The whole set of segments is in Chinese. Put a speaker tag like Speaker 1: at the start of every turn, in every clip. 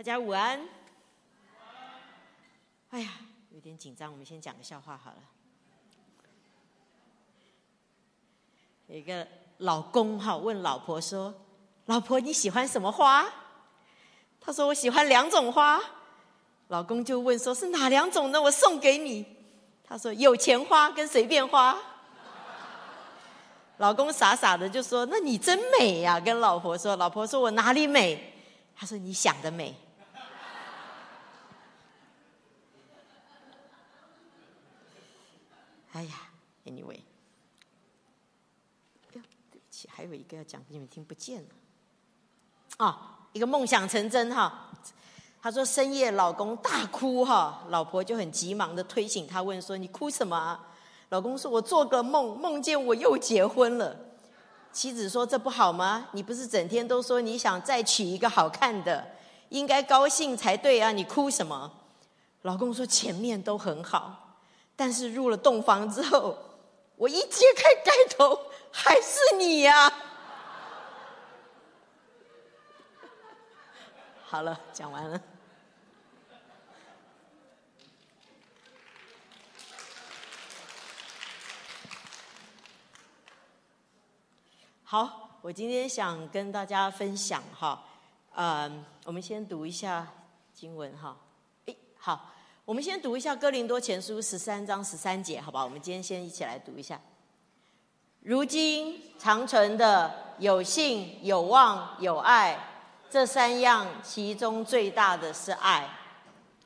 Speaker 1: 大家午安。哎呀，有点紧张，我们先讲个笑话好了。有一个老公哈问老婆说：“老婆你喜欢什么花？”他说：“我喜欢两种花。”老公就问说：“是哪两种呢？我送给你。”他说：“有钱花跟随便花。”老公傻傻的就说：“那你真美呀！”跟老婆说：“老婆说我哪里美？”他说：“你想的美。”哎呀，anyway，对不起，还有一个要讲给，你们听不见了。哦，一个梦想成真哈。他说深夜老公大哭哈，老婆就很急忙的推醒他，问说：“你哭什么？”老公说：“我做个梦，梦见我又结婚了。”妻子说：“这不好吗？你不是整天都说你想再娶一个好看的，应该高兴才对啊！你哭什么？”老公说：“前面都很好，但是入了洞房之后，我一揭开盖头，还是你呀！” 好了，讲完了。好，我今天想跟大家分享哈，嗯，我们先读一下经文哈。诶，好，我们先读一下哥林多前书十三章十三节，好吧？我们今天先一起来读一下。如今长存的有信、有望、有爱，这三样，其中最大的是爱。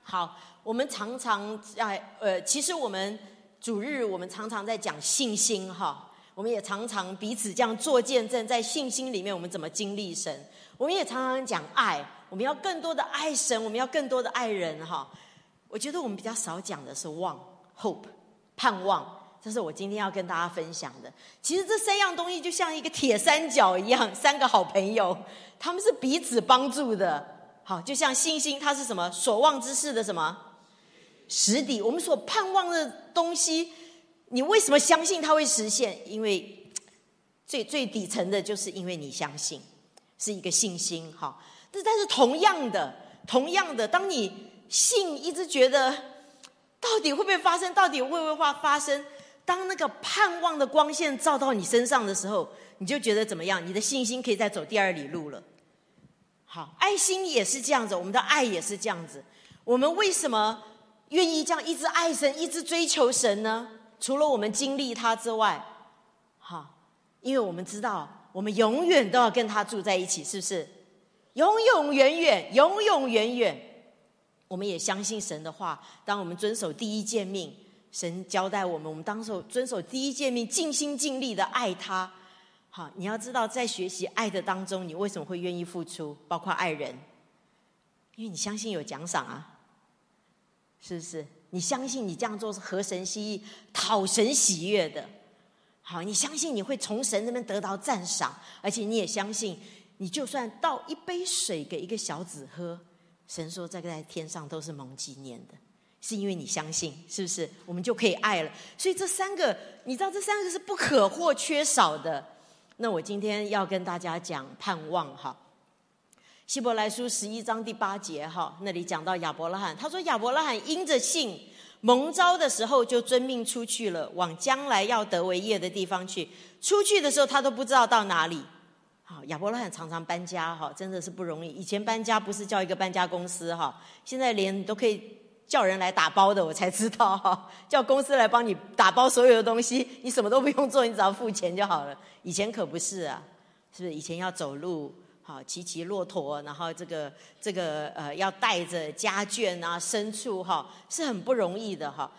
Speaker 1: 好，我们常常在呃，其实我们主日我们常常在讲信心哈。我们也常常彼此这样做见证，在信心里面，我们怎么经历神？我们也常常讲爱，我们要更多的爱神，我们要更多的爱人。哈，我觉得我们比较少讲的是望 （hope）、盼望，这是我今天要跟大家分享的。其实这三样东西就像一个铁三角一样，三个好朋友，他们是彼此帮助的。好，就像星星，它是什么？所望之事的什么实底？我们所盼望的东西。你为什么相信它会实现？因为 最最底层的就是因为你相信，是一个信心。哈，但但是同样的，同样的，当你信一直觉得到底会不会发生，到底会不会发生？当那个盼望的光线照到你身上的时候，你就觉得怎么样？你的信心可以再走第二里路了。好，爱心也是这样子，我们的爱也是这样子。我们为什么愿意这样一直爱神，一直追求神呢？除了我们经历他之外，哈，因为我们知道，我们永远都要跟他住在一起，是不是？永永远远，永永远远。我们也相信神的话。当我们遵守第一诫命，神交代我们，我们当守遵守第一诫命，尽心尽力的爱他。好，你要知道，在学习爱的当中，你为什么会愿意付出？包括爱人，因为你相信有奖赏啊，是不是？你相信你这样做是合神心意、讨神喜悦的，好，你相信你会从神那边得到赞赏，而且你也相信，你就算倒一杯水给一个小子喝，神说这个在天上都是蒙纪念的，是因为你相信，是不是？我们就可以爱了。所以这三个，你知道这三个是不可或缺少的。那我今天要跟大家讲盼望，哈。希伯来书十一章第八节，哈，那里讲到亚伯拉罕，他说亚伯拉罕因着信蒙召的时候，就遵命出去了，往将来要得为业的地方去。出去的时候，他都不知道到哪里。好，亚伯拉罕常常搬家，哈，真的是不容易。以前搬家不是叫一个搬家公司，哈，现在连都可以叫人来打包的，我才知道，哈，叫公司来帮你打包所有的东西，你什么都不用做，你只要付钱就好了。以前可不是啊，是不是？以前要走路。好，骑骑骆驼，然后这个这个呃，要带着家眷啊、牲畜哈，是很不容易的哈。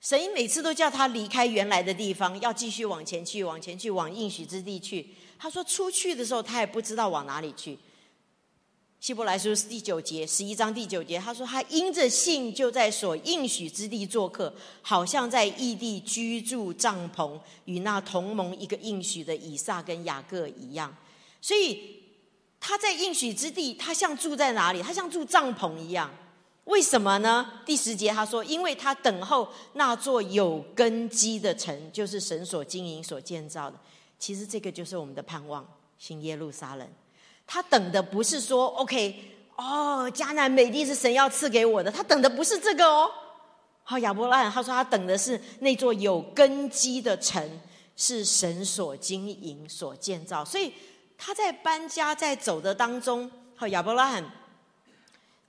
Speaker 1: 神每次都叫他离开原来的地方，要继续往前去，往前去，往应许之地去。他说出去的时候，他也不知道往哪里去。希伯来书第九节，十一章第九节，他说他因着信就在所应许之地做客，好像在异地居住帐篷，与那同盟一个应许的以撒跟雅各一样，所以。他在应许之地，他像住在哪里？他像住帐篷一样。为什么呢？第十节他说：“因为他等候那座有根基的城，就是神所经营、所建造的。其实这个就是我们的盼望，新耶路撒冷。他等的不是说 OK 哦，迦南美地是神要赐给我的，他等的不是这个哦。好，亚伯拉罕他说他等的是那座有根基的城，是神所经营、所建造，所以他在搬家在走的当中，好，亚伯拉罕。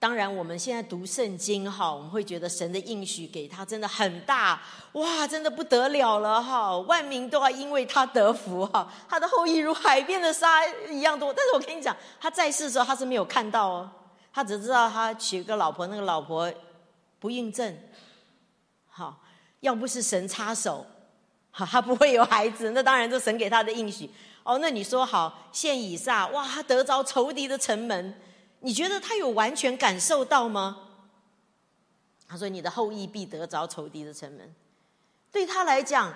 Speaker 1: 当然，我们现在读圣经哈，我们会觉得神的应许给他真的很大哇，真的不得了了哈！万民都要因为他得福哈，他的后裔如海边的沙一样多。但是我跟你讲，他在世的时候他是没有看到哦，他只知道他娶个老婆，那个老婆不孕症，好，要不是神插手，好，他不会有孩子。那当然，这神给他的应许哦。那你说好，现以撒哇，他得着仇敌的城门。你觉得他有完全感受到吗？他说：“你的后裔必得着仇敌的城门。”对他来讲，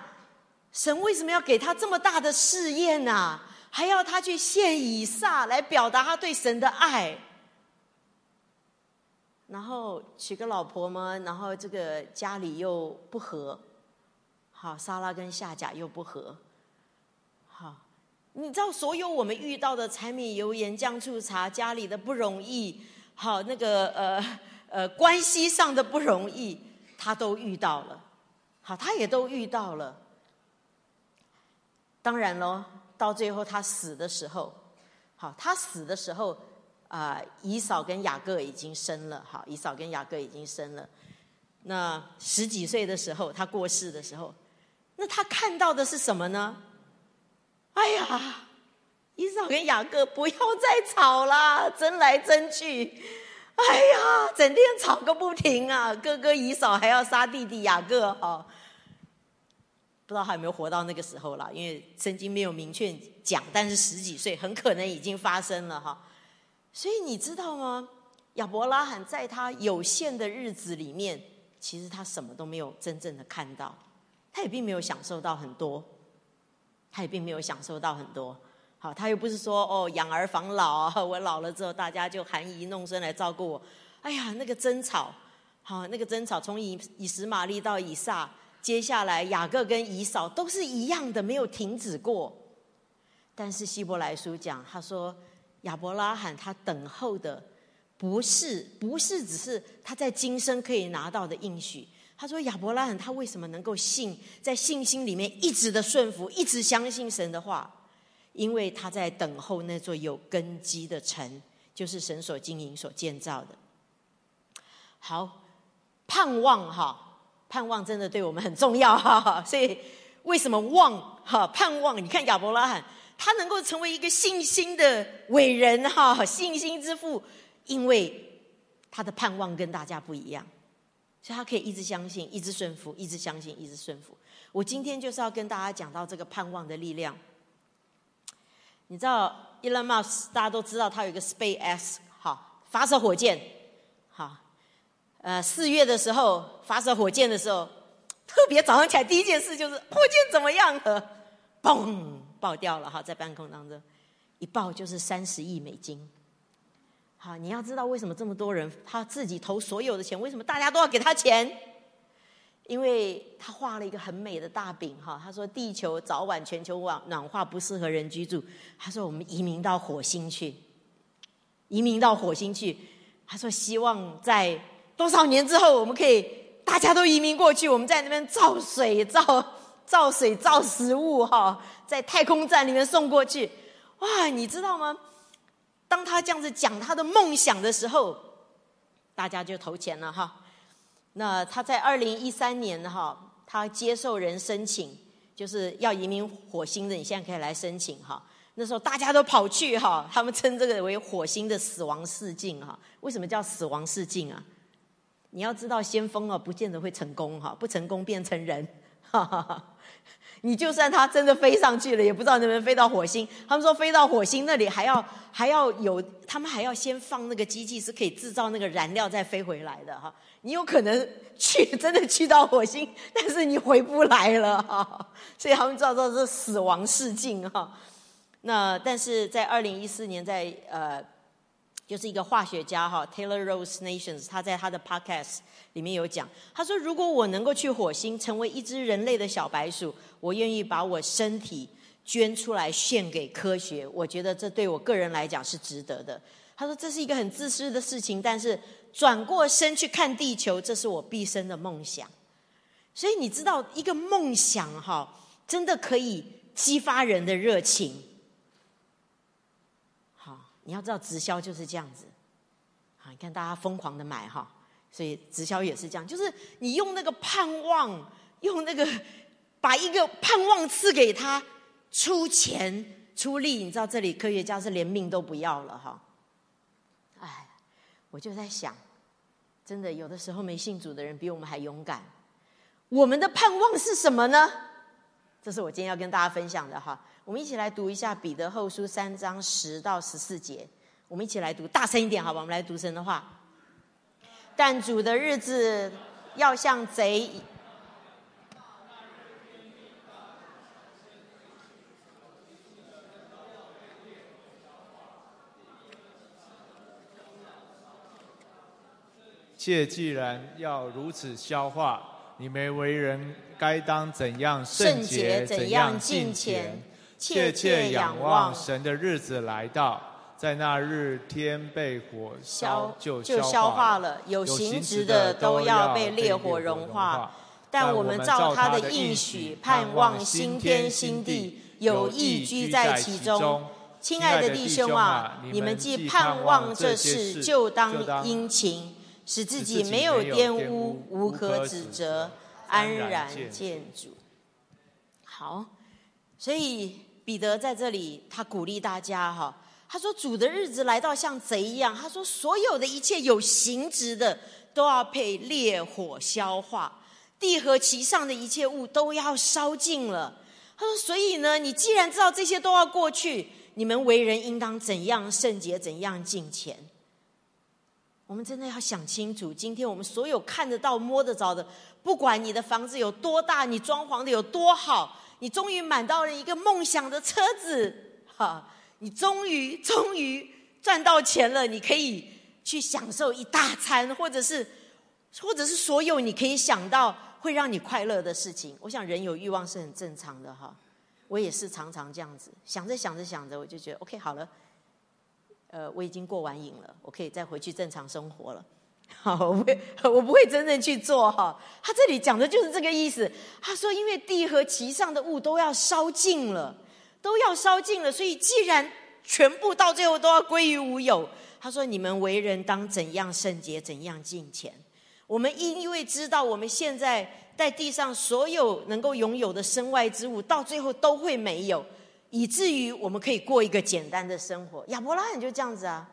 Speaker 1: 神为什么要给他这么大的试验呢？还要他去献以撒来表达他对神的爱？然后娶个老婆嘛，然后这个家里又不和，好，莎拉跟夏甲又不和，你知道，所有我们遇到的柴米油盐酱醋茶，家里的不容易，好那个呃呃关系上的不容易，他都遇到了，好，他也都遇到了。当然喽，到最后他死的时候，好，他死的时候啊，以扫跟雅各已经生了，好，以嫂跟雅各已经生了。那十几岁的时候，他过世的时候，那他看到的是什么呢？哎呀，伊嫂跟雅各不要再吵啦，争来争去，哎呀，整天吵个不停啊！哥哥以嫂还要杀弟弟雅各哈，不知道还有没有活到那个时候啦，因为圣经没有明确讲，但是十几岁很可能已经发生了哈。所以你知道吗？亚伯拉罕在他有限的日子里面，其实他什么都没有真正的看到，他也并没有享受到很多。他也并没有享受到很多，好，他又不是说哦养儿防老，我老了之后大家就含饴弄孙来照顾我。哎呀，那个争吵，好，那个争吵从以以实玛利到以撒，接下来雅各跟以扫都是一样的，没有停止过。但是希伯来书讲，他说亚伯拉罕他等候的不是不是只是他在今生可以拿到的应许。他说：“亚伯拉罕他为什么能够信，在信心里面一直的顺服，一直相信神的话？因为他在等候那座有根基的城，就是神所经营、所建造的。好，盼望哈，盼望真的对我们很重要哈。所以为什么望哈盼望？你看亚伯拉罕，他能够成为一个信心的伟人哈，信心之父，因为他的盼望跟大家不一样。”所以他可以一直相信，一直顺服，一直相信，一直顺服。我今天就是要跟大家讲到这个盼望的力量。你知道，Elon Musk 大家都知道，他有一个 SpaceX 好发射火箭，好，呃，四月的时候发射火箭的时候，特别早上起来第一件事就是火箭怎么样了？嘣，爆掉了哈，在半空当中，一爆就是三十亿美金。好，你要知道为什么这么多人他自己投所有的钱，为什么大家都要给他钱？因为他画了一个很美的大饼哈。他说地球早晚全球暖暖化不适合人居住。他说我们移民到火星去，移民到火星去。他说希望在多少年之后，我们可以大家都移民过去，我们在那边造水、造造水、造食物哈，在太空站里面送过去。哇，你知道吗？当他这样子讲他的梦想的时候，大家就投钱了哈。那他在二零一三年哈，他接受人申请，就是要移民火星的，你现在可以来申请哈。那时候大家都跑去哈，他们称这个为火星的死亡试镜哈。为什么叫死亡试镜啊？你要知道，先锋啊，不见得会成功哈，不成功变成人。哈哈哈。你就算它真的飞上去了，也不知道能不能飞到火星。他们说飞到火星那里还要还要有，他们还要先放那个机器是可以制造那个燃料再飞回来的哈。你有可能去真的去到火星，但是你回不来了哈。所以他们叫做是死亡试镜哈。那但是在二零一四年，在呃。就是一个化学家哈，Taylor Rose Nations，他在他的 podcast 里面有讲，他说如果我能够去火星，成为一只人类的小白鼠，我愿意把我身体捐出来献给科学，我觉得这对我个人来讲是值得的。他说这是一个很自私的事情，但是转过身去看地球，这是我毕生的梦想。所以你知道，一个梦想哈，真的可以激发人的热情。你要知道直销就是这样子。啊，你看大家疯狂的买哈，所以直销也是这样，就是你用那个盼望，用那个把一个盼望赐给他，出钱出力。你知道这里科学家是连命都不要了哈。哎，我就在想，真的有的时候没信主的人比我们还勇敢。我们的盼望是什么呢？这是我今天要跟大家分享的哈。我们一起来读一下彼得后书三章十到十四节。我们一起来读，大声一点，好吧？我们来读神的话。但主的日子要像贼。
Speaker 2: 切既然要如此消化。你们为人该当怎样圣洁，怎样敬虔，切切仰望神的日子来到，在那日天被火烧就消化了，
Speaker 1: 有形质的都要被烈火融化。但我们照他的应许，盼望新天新地，有意居在其中。亲爱的弟兄啊，你们既盼望这事，就当殷勤。使自己没有玷污，无可指责，安然见主。好，所以彼得在这里，他鼓励大家哈，他说主的日子来到像贼一样。他说所有的一切有形质的都要被烈火消化，地和其上的一切物都要烧尽了。他说，所以呢，你既然知道这些都要过去，你们为人应当怎样圣洁，怎样敬虔。我们真的要想清楚，今天我们所有看得到、摸得着的，不管你的房子有多大，你装潢的有多好，你终于买到了一个梦想的车子，哈，你终于终于赚到钱了，你可以去享受一大餐，或者是，或者是所有你可以想到会让你快乐的事情。我想人有欲望是很正常的，哈，我也是常常这样子想着想着想着，我就觉得 OK 好了。呃，我已经过完瘾了，我可以再回去正常生活了。好，我不会 我不会真正去做哈。他这里讲的就是这个意思。他说，因为地和其上的物都要烧尽了，都要烧尽了，所以既然全部到最后都要归于无有，他说，你们为人当怎样圣洁，怎样敬虔。我们因为知道我们现在在地上所有能够拥有的身外之物，到最后都会没有。以至于我们可以过一个简单的生活。亚伯拉罕就这样子啊，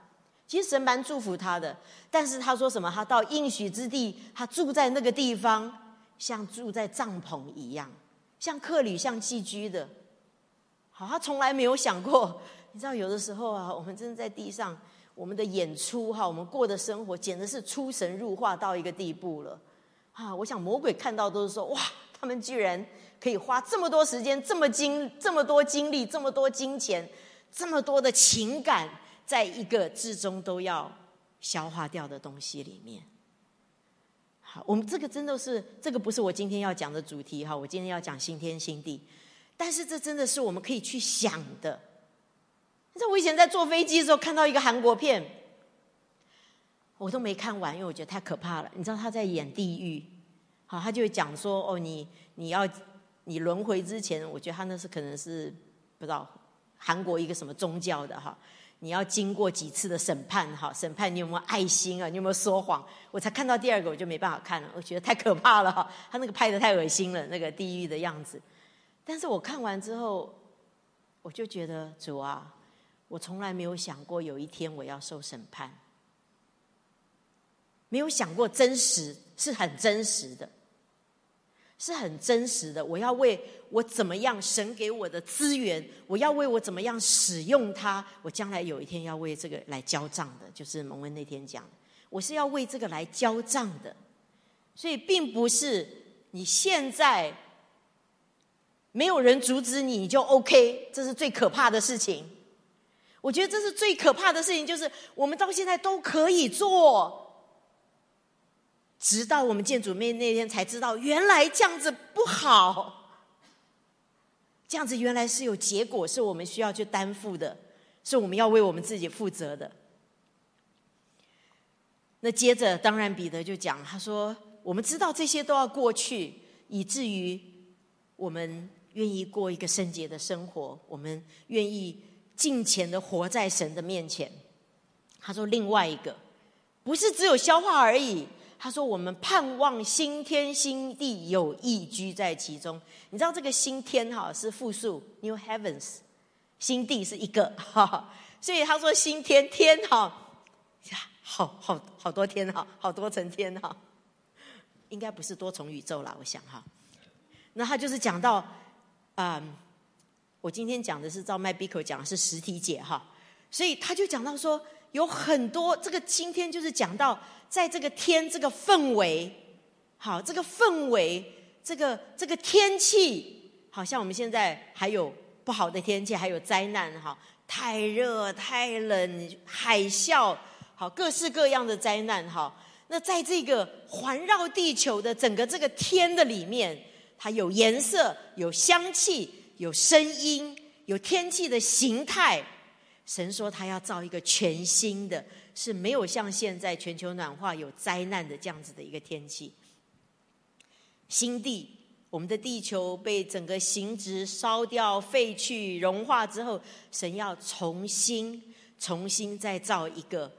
Speaker 1: 其实神蛮祝福他的，但是他说什么？他到应许之地，他住在那个地方，像住在帐篷一样，像客旅，像寄居的。好，他从来没有想过。你知道，有的时候啊，我们真的在地上，我们的演出哈，我们过的生活，简直是出神入化到一个地步了。啊，我想魔鬼看到都是说，哇，他们居然。可以花这么多时间、这么精、这么多精力、这么多金钱、这么多的情感，在一个至终都要消化掉的东西里面。好，我们这个真的是这个不是我今天要讲的主题哈，我今天要讲新天新地，但是这真的是我们可以去想的。你知道我以前在坐飞机的时候看到一个韩国片，我都没看完，因为我觉得太可怕了。你知道他在演地狱，好，他就讲说哦，你你要。你轮回之前，我觉得他那是可能是不知道韩国一个什么宗教的哈，你要经过几次的审判哈，审判你有没有爱心啊，你有没有说谎？我才看到第二个，我就没办法看了，我觉得太可怕了哈，他那个拍的太恶心了，那个地狱的样子。但是我看完之后，我就觉得主啊，我从来没有想过有一天我要受审判，没有想过真实是很真实的。是很真实的。我要为我怎么样神给我的资源，我要为我怎么样使用它，我将来有一天要为这个来交账的。就是蒙恩那天讲，我是要为这个来交账的。所以并不是你现在没有人阻止你，你就 OK，这是最可怕的事情。我觉得这是最可怕的事情，就是我们到现在都可以做。直到我们见主面那天才知道，原来这样子不好。这样子原来是有结果，是我们需要去担负的，是我们要为我们自己负责的。那接着，当然彼得就讲，他说：“我们知道这些都要过去，以至于我们愿意过一个圣洁的生活，我们愿意尽前的活在神的面前。”他说：“另外一个，不是只有消化而已。”他说：“我们盼望新天新地有意居在其中。你知道这个新天哈是复数 （new heavens），新地是一个哈，所以他说新天天哈。”好好好多天哈，好多层天哈，应该不是多重宇宙啦，我想哈。那他就是讲到，嗯，我今天讲的是照麦比克讲的是实体解哈，所以他就讲到说，有很多这个今天就是讲到，在这个天这个氛围，好，这个氛围，这个这个天气，好像我们现在还有不好的天气，还有灾难哈，太热太冷，海啸。好，各式各样的灾难哈。那在这个环绕地球的整个这个天的里面，它有颜色、有香气、有声音、有天气的形态。神说他要造一个全新的，是没有像现在全球暖化有灾难的这样子的一个天气。新地，我们的地球被整个形质烧掉、废去、融化之后，神要重新、重新再造一个。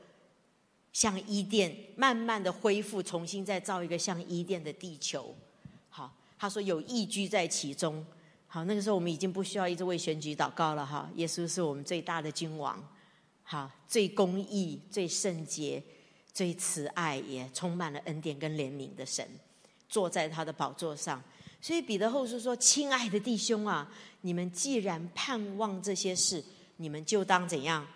Speaker 1: 像伊甸，慢慢的恢复，重新再造一个像伊甸的地球。好，他说有义居在其中。好，那个时候我们已经不需要一直为选举祷告了哈。耶稣是我们最大的君王，好，最公义、最圣洁、最慈爱，也充满了恩典跟怜悯的神，坐在他的宝座上。所以彼得后书说：“亲爱的弟兄啊，你们既然盼望这些事，你们就当怎样？”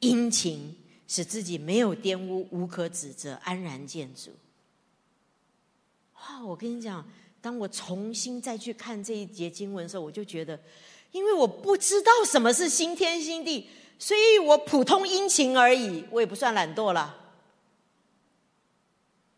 Speaker 1: 殷勤，使自己没有玷污，无可指责，安然见主。哇！我跟你讲，当我重新再去看这一节经文的时候，我就觉得，因为我不知道什么是新天新地，所以我普通殷勤而已，我也不算懒惰了。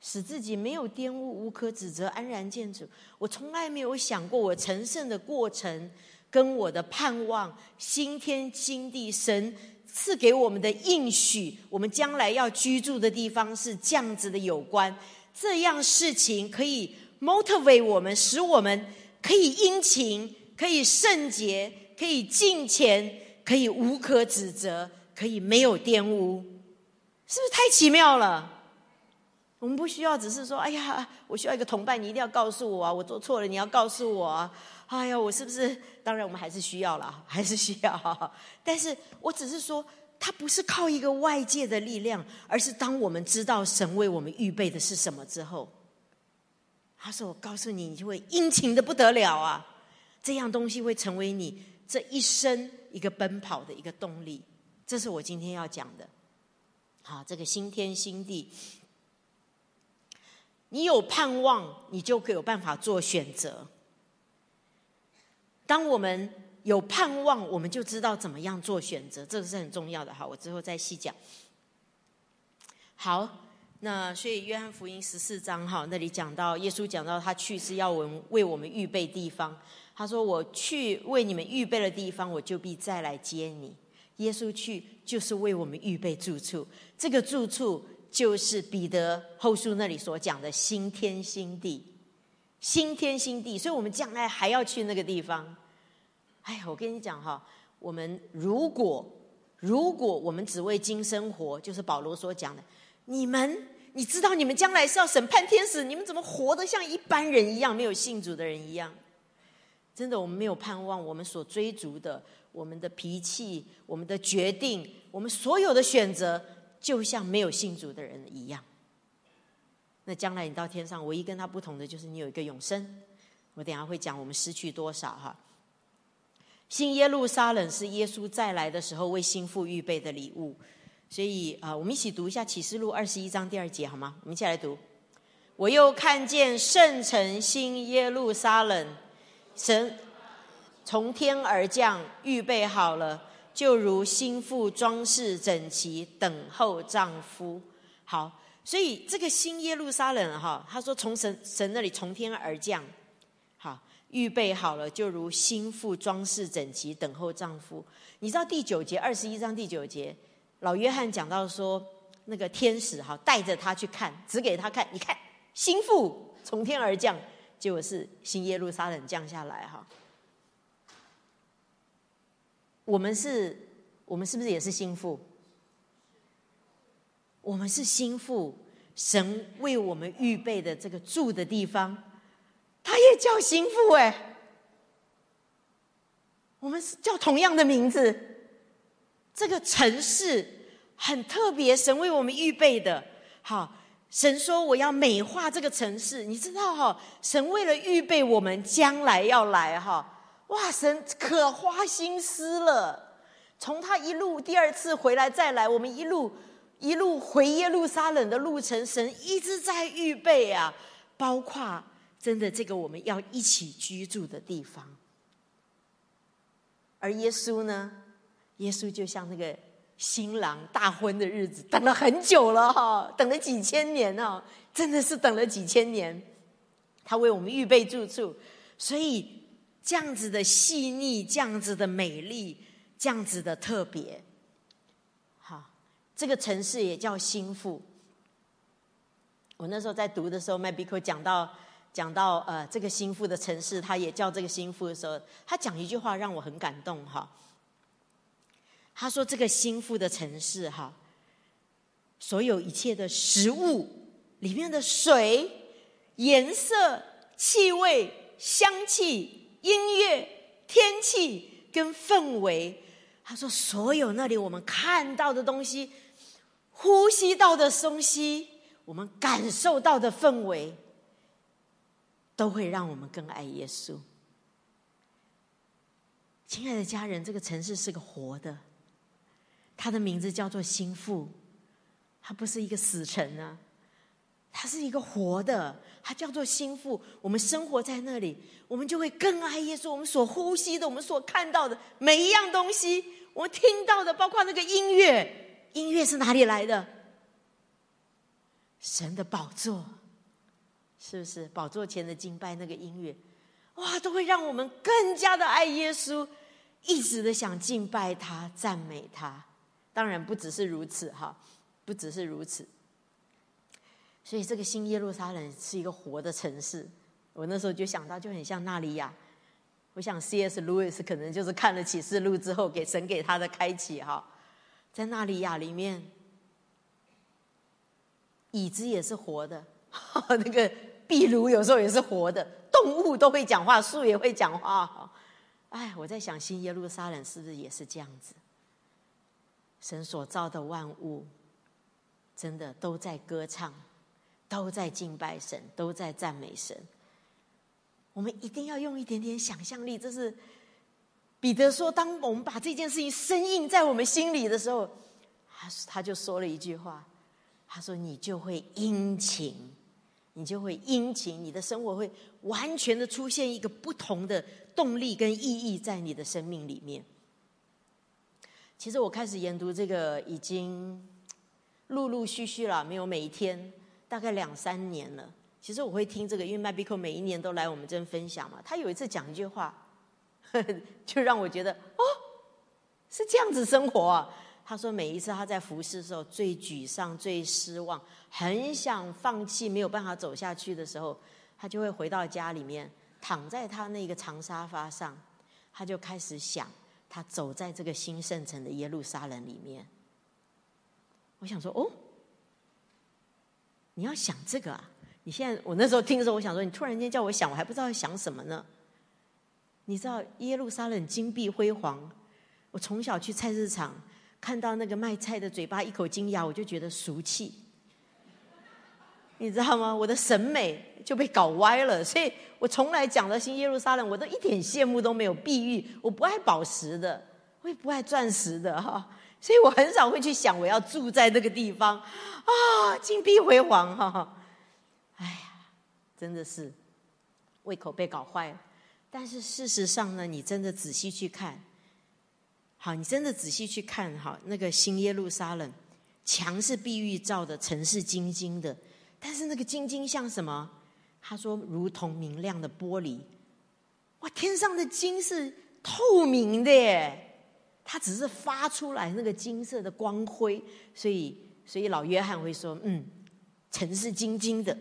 Speaker 1: 使自己没有玷污，无可指责，安然见主。我从来没有想过，我成圣的过程跟我的盼望，新天新地，神。赐给我们的应许，我们将来要居住的地方是这样子的有关，这样事情可以 motivate 我们，使我们可以殷勤，可以圣洁，可以敬虔，可以无可指责，可以没有玷污，是不是太奇妙了？我们不需要只是说，哎呀，我需要一个同伴，你一定要告诉我啊，我做错了，你要告诉我啊。哎呀，我是不是？当然，我们还是需要了，还是需要。但是我只是说，它不是靠一个外界的力量，而是当我们知道神为我们预备的是什么之后，他说：“我告诉你，你就会殷勤的不得了啊！这样东西会成为你这一生一个奔跑的一个动力。”这是我今天要讲的。好，这个新天新地，你有盼望，你就可以有办法做选择。当我们有盼望，我们就知道怎么样做选择，这个是很重要的。好，我之后再细讲。好，那所以约翰福音十四章哈，那里讲到耶稣讲到他去是要我们为我们预备地方。他说：“我去为你们预备了地方，我就必再来接你。”耶稣去就是为我们预备住处，这个住处就是彼得后书那里所讲的新天新地。新天新地，所以我们将来还要去那个地方。哎呀，我跟你讲哈，我们如果如果我们只为今生活，就是保罗所讲的，你们你知道你们将来是要审判天使，你们怎么活得像一般人一样，没有信主的人一样？真的，我们没有盼望，我们所追逐的，我们的脾气，我们的决定，我们所有的选择，就像没有信主的人一样。那将来你到天上，唯一跟他不同的就是你有一个永生。我等下会讲我们失去多少哈。新耶路撒冷是耶稣再来的时候为心腹预备的礼物，所以啊，我们一起读一下启示录二十一章第二节好吗？我们一起来读。我又看见圣城新耶路撒冷，神从天而降，预备好了，就如心腹装饰整齐，等候丈夫。好。所以这个新耶路撒冷哈，他说从神神那里从天而降，好预备好了，就如心腹装饰整齐，等候丈夫。你知道第九节二十一章第九节，老约翰讲到说，那个天使哈带着他去看，指给他看，你看心腹从天而降，结果是新耶路撒冷降下来哈。我们是，我们是不是也是心腹？我们是心腹，神为我们预备的这个住的地方，他也叫心腹哎。我们是叫同样的名字，这个城市很特别，神为我们预备的。好，神说我要美化这个城市，你知道哈？神为了预备我们将来要来哈。哇！神可花心思了。从他一路第二次回来再来，我们一路一路回耶路撒冷的路程，神一直在预备啊，包括真的这个我们要一起居住的地方。而耶稣呢？耶稣就像那个新郎大婚的日子，等了很久了哈，等了几千年哦，真的是等了几千年。他为我们预备住处，所以。这样子的细腻，这样子的美丽，这样子的特别，好，这个城市也叫心腹。我那时候在读的时候，麦比克讲到讲到呃这个心腹的城市，他也叫这个心腹的时候，他讲一句话让我很感动哈。他说这个心腹的城市哈，所有一切的食物里面的水、颜色、气味、香气。音乐、天气跟氛围，他说，所有那里我们看到的东西、呼吸到的东西、我们感受到的氛围，都会让我们更爱耶稣。亲爱的家人，这个城市是个活的，他的名字叫做心腹，他不是一个死神啊。他是一个活的，他叫做心腹。我们生活在那里，我们就会更爱耶稣。我们所呼吸的，我们所看到的每一样东西，我们听到的，包括那个音乐，音乐是哪里来的？神的宝座，是不是？宝座前的敬拜那个音乐，哇，都会让我们更加的爱耶稣，一直的想敬拜他、赞美他。当然，不只是如此，哈，不只是如此。所以，这个新耶路撒冷是一个活的城市。我那时候就想到，就很像纳里亚。我想，C.S. Lewis 可能就是看了启示录之后，给神给他的开启哈。在纳里亚里面，椅子也是活的，那个壁炉有时候也是活的，动物都会讲话，树也会讲话。哎，我在想，新耶路撒冷是不是也是这样子？神所造的万物，真的都在歌唱。都在敬拜神，都在赞美神。我们一定要用一点点想象力。这是彼得说：“当我们把这件事情深印在我们心里的时候，他他就说了一句话，他说：‘你就会殷勤，你就会殷勤，你的生活会完全的出现一个不同的动力跟意义在你的生命里面。’其实我开始研读这个已经陆陆续续了，没有每一天。”大概两三年了，其实我会听这个，因为麦比克每一年都来我们这分享嘛。他有一次讲一句话，呵 呵就让我觉得哦，是这样子生活啊。他说每一次他在服侍的时候，最沮丧、最失望，很想放弃、没有办法走下去的时候，他就会回到家里面，躺在他那个长沙发上，他就开始想，他走在这个新圣城的耶路撒冷里面。我想说哦。你要想这个啊！你现在我那时候听的时候，我想说，你突然间叫我想，我还不知道要想什么呢。你知道耶路撒冷金碧辉煌，我从小去菜市场看到那个卖菜的嘴巴一口金牙，我就觉得俗气。你知道吗？我的审美就被搞歪了，所以我从来讲的新耶路撒冷，我都一点羡慕都没有。碧玉，我不爱宝石的，我也不爱钻石的哈。所以我很少会去想我要住在那个地方啊，金碧辉煌哈！哎呀，真的是胃口被搞坏了。但是事实上呢，你真的仔细去看，好，你真的仔细去看哈，那个新耶路撒冷，墙是碧玉造的，城是金金的，但是那个晶晶像什么？他说如同明亮的玻璃。哇，天上的金是透明的耶！它只是发出来那个金色的光辉，所以所以老约翰会说：“嗯，城是晶晶的，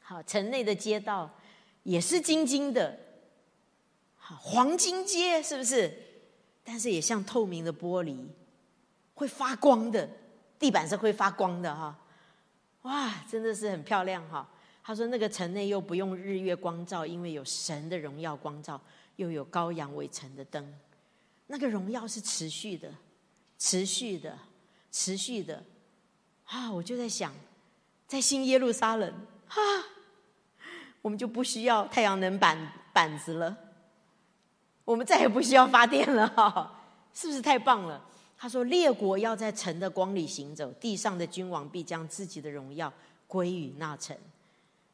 Speaker 1: 好，城内的街道也是晶晶的，好，黄金街是不是？但是也像透明的玻璃，会发光的，地板是会发光的哈。哇，真的是很漂亮哈。他说那个城内又不用日月光照，因为有神的荣耀光照，又有羔羊为城的灯，那个荣耀是持续的，持续的。”持续的啊，我就在想，在新耶路撒冷啊，我们就不需要太阳能板板子了，我们再也不需要发电了哈，是不是太棒了？他说，列国要在城的光里行走，地上的君王必将自己的荣耀归于那城。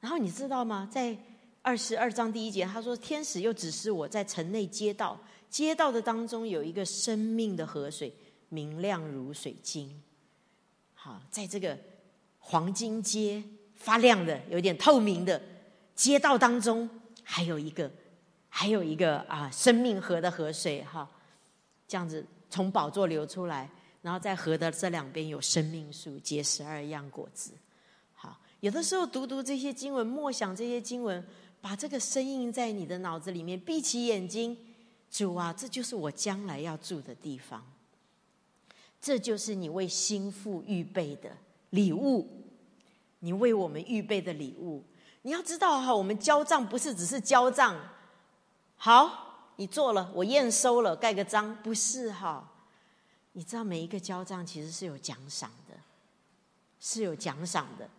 Speaker 1: 然后你知道吗？在二十二章第一节，他说，天使又指示我在城内街道，街道的当中有一个生命的河水。明亮如水晶，好，在这个黄金街发亮的、有点透明的街道当中，还有一个，还有一个啊，生命河的河水哈，这样子从宝座流出来，然后在河的这两边有生命树结十二样果子。好，有的时候读读这些经文，默想这些经文，把这个声音在你的脑子里面，闭起眼睛，主啊，这就是我将来要住的地方。这就是你为心腹预备的礼物，你为我们预备的礼物。你要知道哈，我们交账不是只是交账，好，你做了，我验收了，盖个章，不是哈。你知道每一个交账其实是有奖赏的，是有奖赏的。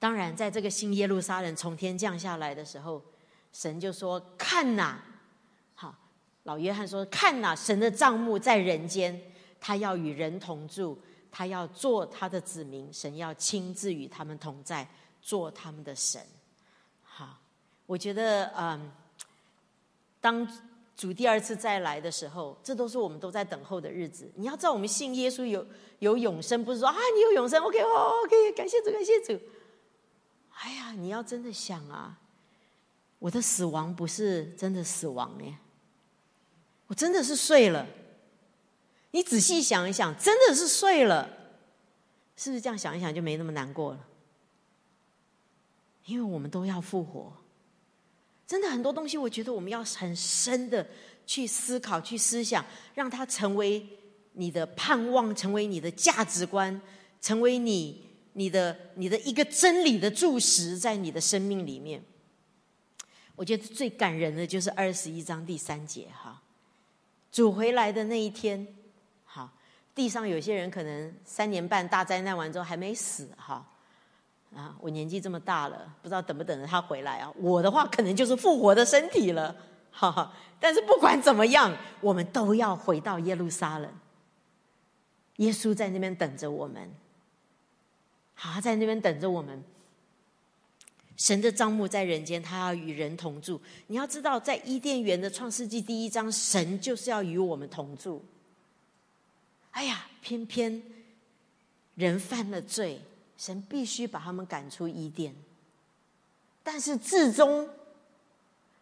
Speaker 1: 当然，在这个新耶路撒冷从天降下来的时候，神就说：“看呐。”好老约翰说：“看呐，神的账目在人间，他要与人同住，他要做他的子民，神要亲自与他们同在，做他们的神。”好，我觉得，嗯，当主第二次再来的时候，这都是我们都在等候的日子。你要知道，我们信耶稣有有永生，不是说啊，你有永生，OK，哦，OK，感谢主，感谢主。哎呀，你要真的想啊，我的死亡不是真的死亡哎。我真的是睡了，你仔细想一想，真的是睡了，是不是这样想一想就没那么难过了？因为我们都要复活，真的很多东西，我觉得我们要很深的去思考、去思想，让它成为你的盼望，成为你的价值观，成为你你的你的一个真理的注释，在你的生命里面。我觉得最感人的就是二十一章第三节，哈。主回来的那一天，好，地上有些人可能三年半大灾难完之后还没死，哈，啊，我年纪这么大了，不知道等不等着他回来啊？我的话可能就是复活的身体了，哈哈。但是不管怎么样，我们都要回到耶路撒冷，耶稣在那边等着我们，好，在那边等着我们。神的账目在人间，他要与人同住。你要知道，在伊甸园的创世纪第一章，神就是要与我们同住。哎呀，偏偏人犯了罪，神必须把他们赶出伊甸。但是至终，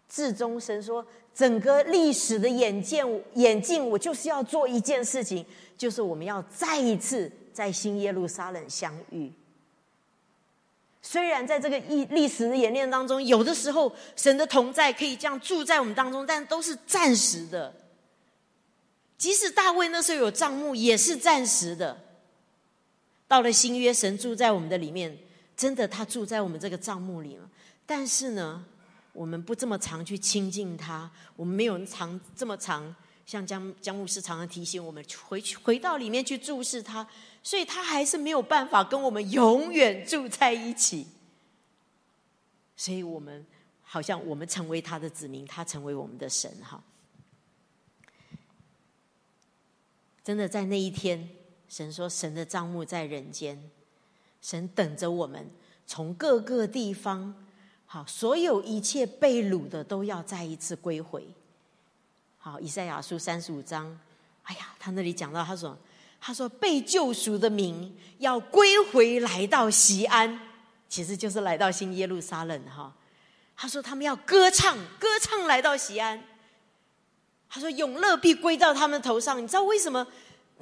Speaker 1: 至终，神说，整个历史的眼见眼镜，我就是要做一件事情，就是我们要再一次在新耶路撒冷相遇。虽然在这个历历史的演练当中，有的时候神的同在可以这样住在我们当中，但都是暂时的。即使大卫那时候有账目，也是暂时的。到了新约，神住在我们的里面，真的他住在我们这个账目里了。但是呢，我们不这么常去亲近他，我们没有常这么常，像江江牧师常常提醒我们，回去回到里面去注视他。所以他还是没有办法跟我们永远住在一起，所以我们好像我们成为他的子民，他成为我们的神哈。真的在那一天，神说神的账目在人间，神等着我们从各个地方，好，所有一切被掳的都要再一次归回。好，以赛亚书三十五章，哎呀，他那里讲到他说。他说：“被救赎的民要归回来到西安，其实就是来到新耶路撒冷哈。”他说：“他们要歌唱，歌唱来到西安。”他说：“永乐必归到他们头上。”你知道为什么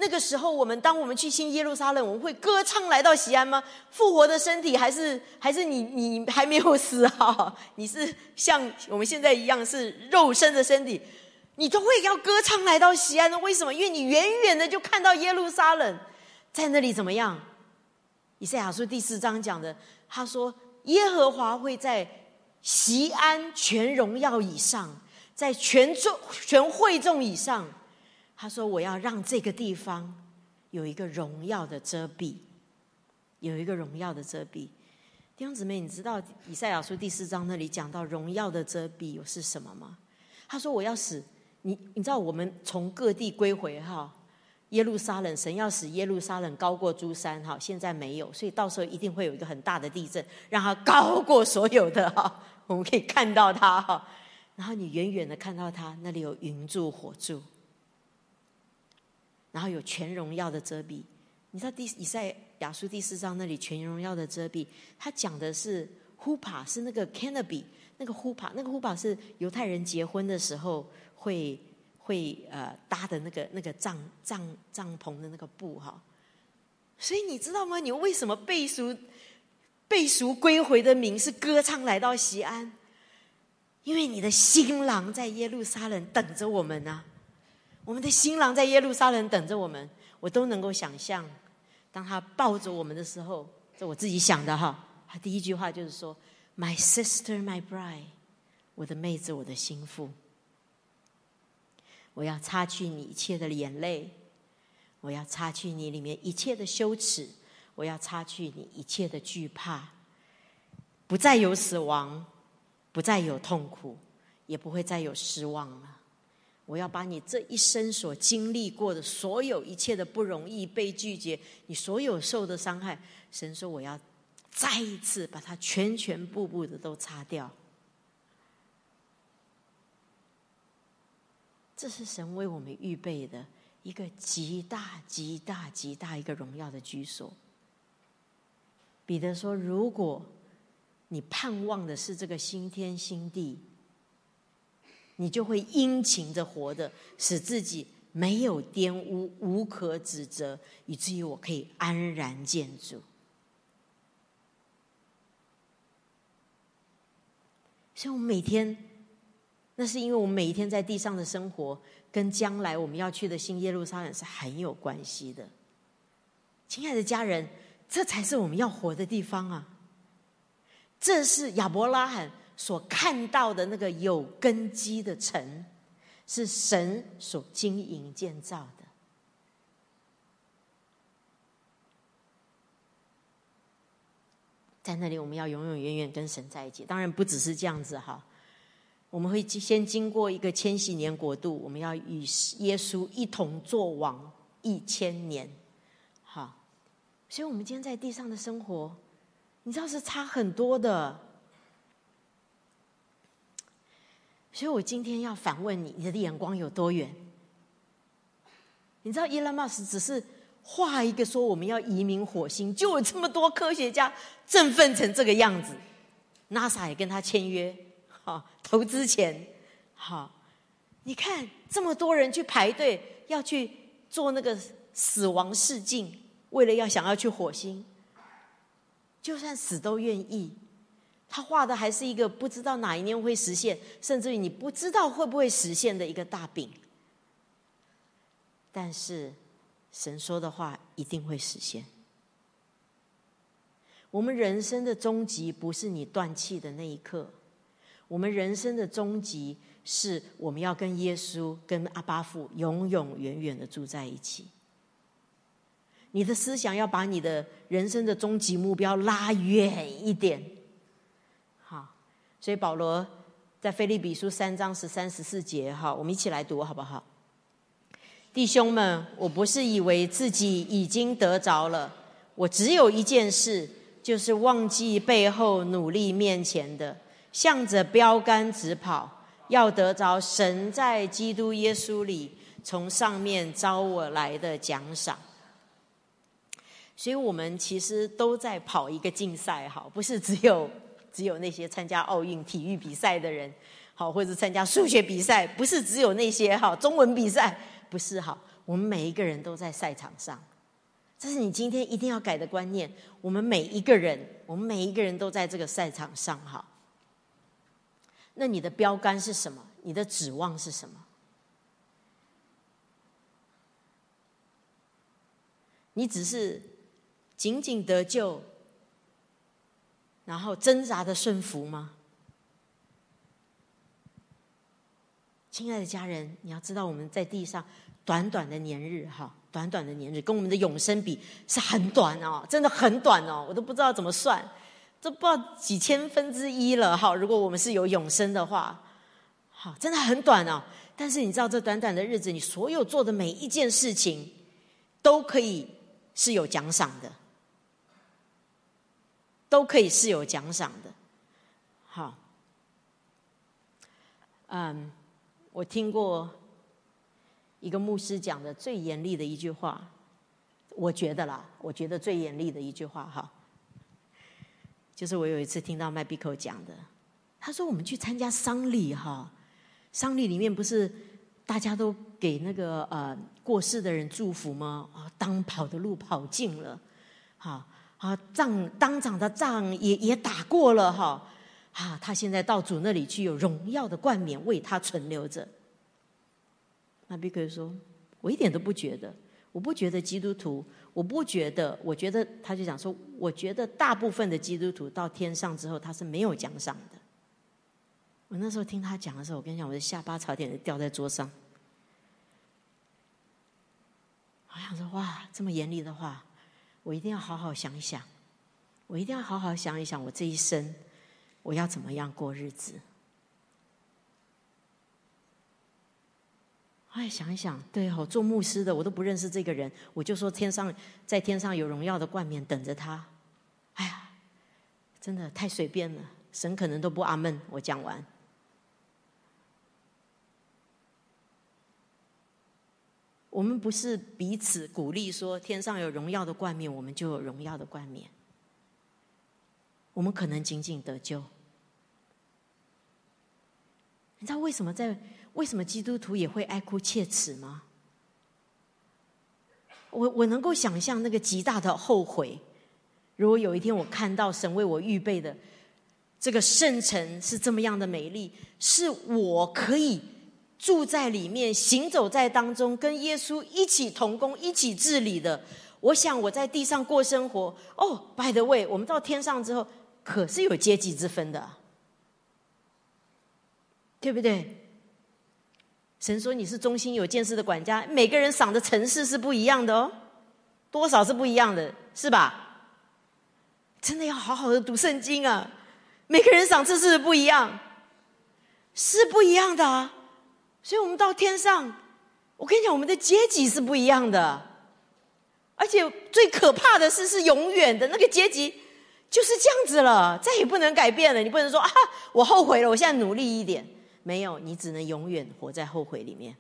Speaker 1: 那个时候，我们当我们去新耶路撒冷，我们会歌唱来到西安吗？复活的身体，还是还是你你还没有死哈？你是像我们现在一样是肉身的身体，你都会要歌唱来到西安的？为什么？因为你远远的就看到耶路撒冷在那里怎么样？以赛亚书第四章讲的，他说耶和华会在西安全荣耀以上，在全众全会众以上。他说：“我要让这个地方有一个荣耀的遮蔽，有一个荣耀的遮蔽。”弟兄姊妹，你知道以赛亚书第四章那里讲到荣耀的遮蔽有是什么吗？他说：“我要使你，你知道我们从各地归回哈，耶路撒冷，神要使耶路撒冷高过诸山哈，现在没有，所以到时候一定会有一个很大的地震，让它高过所有的哈，我们可以看到它哈，然后你远远的看到它，那里有云柱火柱。”然后有全荣耀的遮蔽，你知道第以赛亚书第四章那里全荣耀的遮蔽，他讲的是呼帕，是那个 canopy，那个呼帕，那个呼帕是犹太人结婚的时候会会呃搭的那个那个帐帐帐篷的那个布哈。所以你知道吗？你为什么背熟背熟归回的名是歌唱来到西安？因为你的新郎在耶路撒冷等着我们呢。我们的新郎在耶路撒冷等着我们，我都能够想象，当他抱着我们的时候，这我自己想的哈。他第一句话就是说：“My sister, my bride，我的妹子，我的心腹，我要擦去你一切的眼泪，我要擦去你里面一切的羞耻，我要擦去你一切的惧怕，不再有死亡，不再有痛苦，也不会再有失望了。”我要把你这一生所经历过的所有一切的不容易、被拒绝，你所有受的伤害，神说我要再一次把它全全部部的都擦掉。这是神为我们预备的一个极大、极大、极大一个荣耀的居所。彼得说：“如果你盼望的是这个新天新地。”你就会殷勤的活的，使自己没有玷污、无可指责，以至于我可以安然见主。所以，我们每天，那是因为我们每一天在地上的生活，跟将来我们要去的新耶路撒冷是很有关系的。亲爱的家人，这才是我们要活的地方啊！这是亚伯拉罕。所看到的那个有根基的城，是神所经营建造的。在那里，我们要永永远远跟神在一起。当然，不只是这样子哈，我们会先经过一个千禧年国度，我们要与耶稣一同作王一千年。好，所以我们今天在地上的生活，你知道是差很多的。所以我今天要反问你：你的眼光有多远？你知道伊 l 马斯只是画一个说我们要移民火星，就有这么多科学家振奋成这个样子，NASA 也跟他签约，好投资钱，好，你看这么多人去排队要去做那个死亡试镜，为了要想要去火星，就算死都愿意。他画的还是一个不知道哪一年会实现，甚至于你不知道会不会实现的一个大饼。但是神说的话一定会实现。我们人生的终极不是你断气的那一刻，我们人生的终极是我们要跟耶稣、跟阿巴父永永远远的住在一起。你的思想要把你的人生的终极目标拉远一点。所以保罗在菲利比书三章十三十四节，哈，我们一起来读好不好？弟兄们，我不是以为自己已经得着了，我只有一件事，就是忘记背后努力面前的，向着标杆直跑，要得着神在基督耶稣里从上面招我来的奖赏。所以我们其实都在跑一个竞赛，哈，不是只有。只有那些参加奥运体育比赛的人，好，或者参加数学比赛，不是只有那些哈中文比赛，不是哈。我们每一个人都在赛场上，这是你今天一定要改的观念。我们每一个人，我们每一个人都在这个赛场上，哈。那你的标杆是什么？你的指望是什么？你只是仅仅得救，然后挣扎的顺服吗？亲爱的家人，你要知道，我们在地上短短的年日，哈，短短的年日，跟我们的永生比是很短哦，真的很短哦，我都不知道怎么算，都不知道几千分之一了，哈。如果我们是有永生的话，好，真的很短哦。但是你知道，这短短的日子，你所有做的每一件事情，都可以是有奖赏的，都可以是有奖赏的。好，嗯。我听过一个牧师讲的最严厉的一句话，我觉得啦，我觉得最严厉的一句话哈，就是我有一次听到麦比口讲的，他说我们去参加丧礼哈，丧礼里面不是大家都给那个呃过世的人祝福吗？啊，当跑的路跑尽了，好啊，仗当场的仗也也打过了哈。啊，他现在到主那里去，有荣耀的冠冕为他存留着。那比克说：“我一点都不觉得，我不觉得基督徒，我不觉得，我觉得他就讲说，我觉得大部分的基督徒到天上之后，他是没有奖赏的。”我那时候听他讲的时候，我跟你讲，我的下巴差点掉在桌上。我想说，哇，这么严厉的话，我一定要好好想一想，我一定要好好想一想，我这一生。我要怎么样过日子？哎，想一想，对哦，做牧师的我都不认识这个人，我就说天上在天上有荣耀的冠冕等着他。哎呀，真的太随便了，神可能都不阿门。我讲完，我们不是彼此鼓励说天上有荣耀的冠冕，我们就有荣耀的冠冕。我们可能仅仅得救。你知道为什么在为什么基督徒也会哀哭切齿吗？我我能够想象那个极大的后悔。如果有一天我看到神为我预备的这个圣城是这么样的美丽，是我可以住在里面、行走在当中，跟耶稣一起同工、一起治理的。我想我在地上过生活。哦，by the way，我们到天上之后。可是有阶级之分的，对不对？神说你是忠心有见识的管家，每个人赏的城市是不一样的哦，多少是不一样的，是吧？真的要好好的读圣经啊！每个人赏赐是不一样，是不一样的啊。所以我们到天上，我跟你讲，我们的阶级是不一样的，而且最可怕的是，是永远的那个阶级。就是这样子了，再也不能改变了。你不能说啊，我后悔了，我现在努力一点。没有，你只能永远活在后悔里面。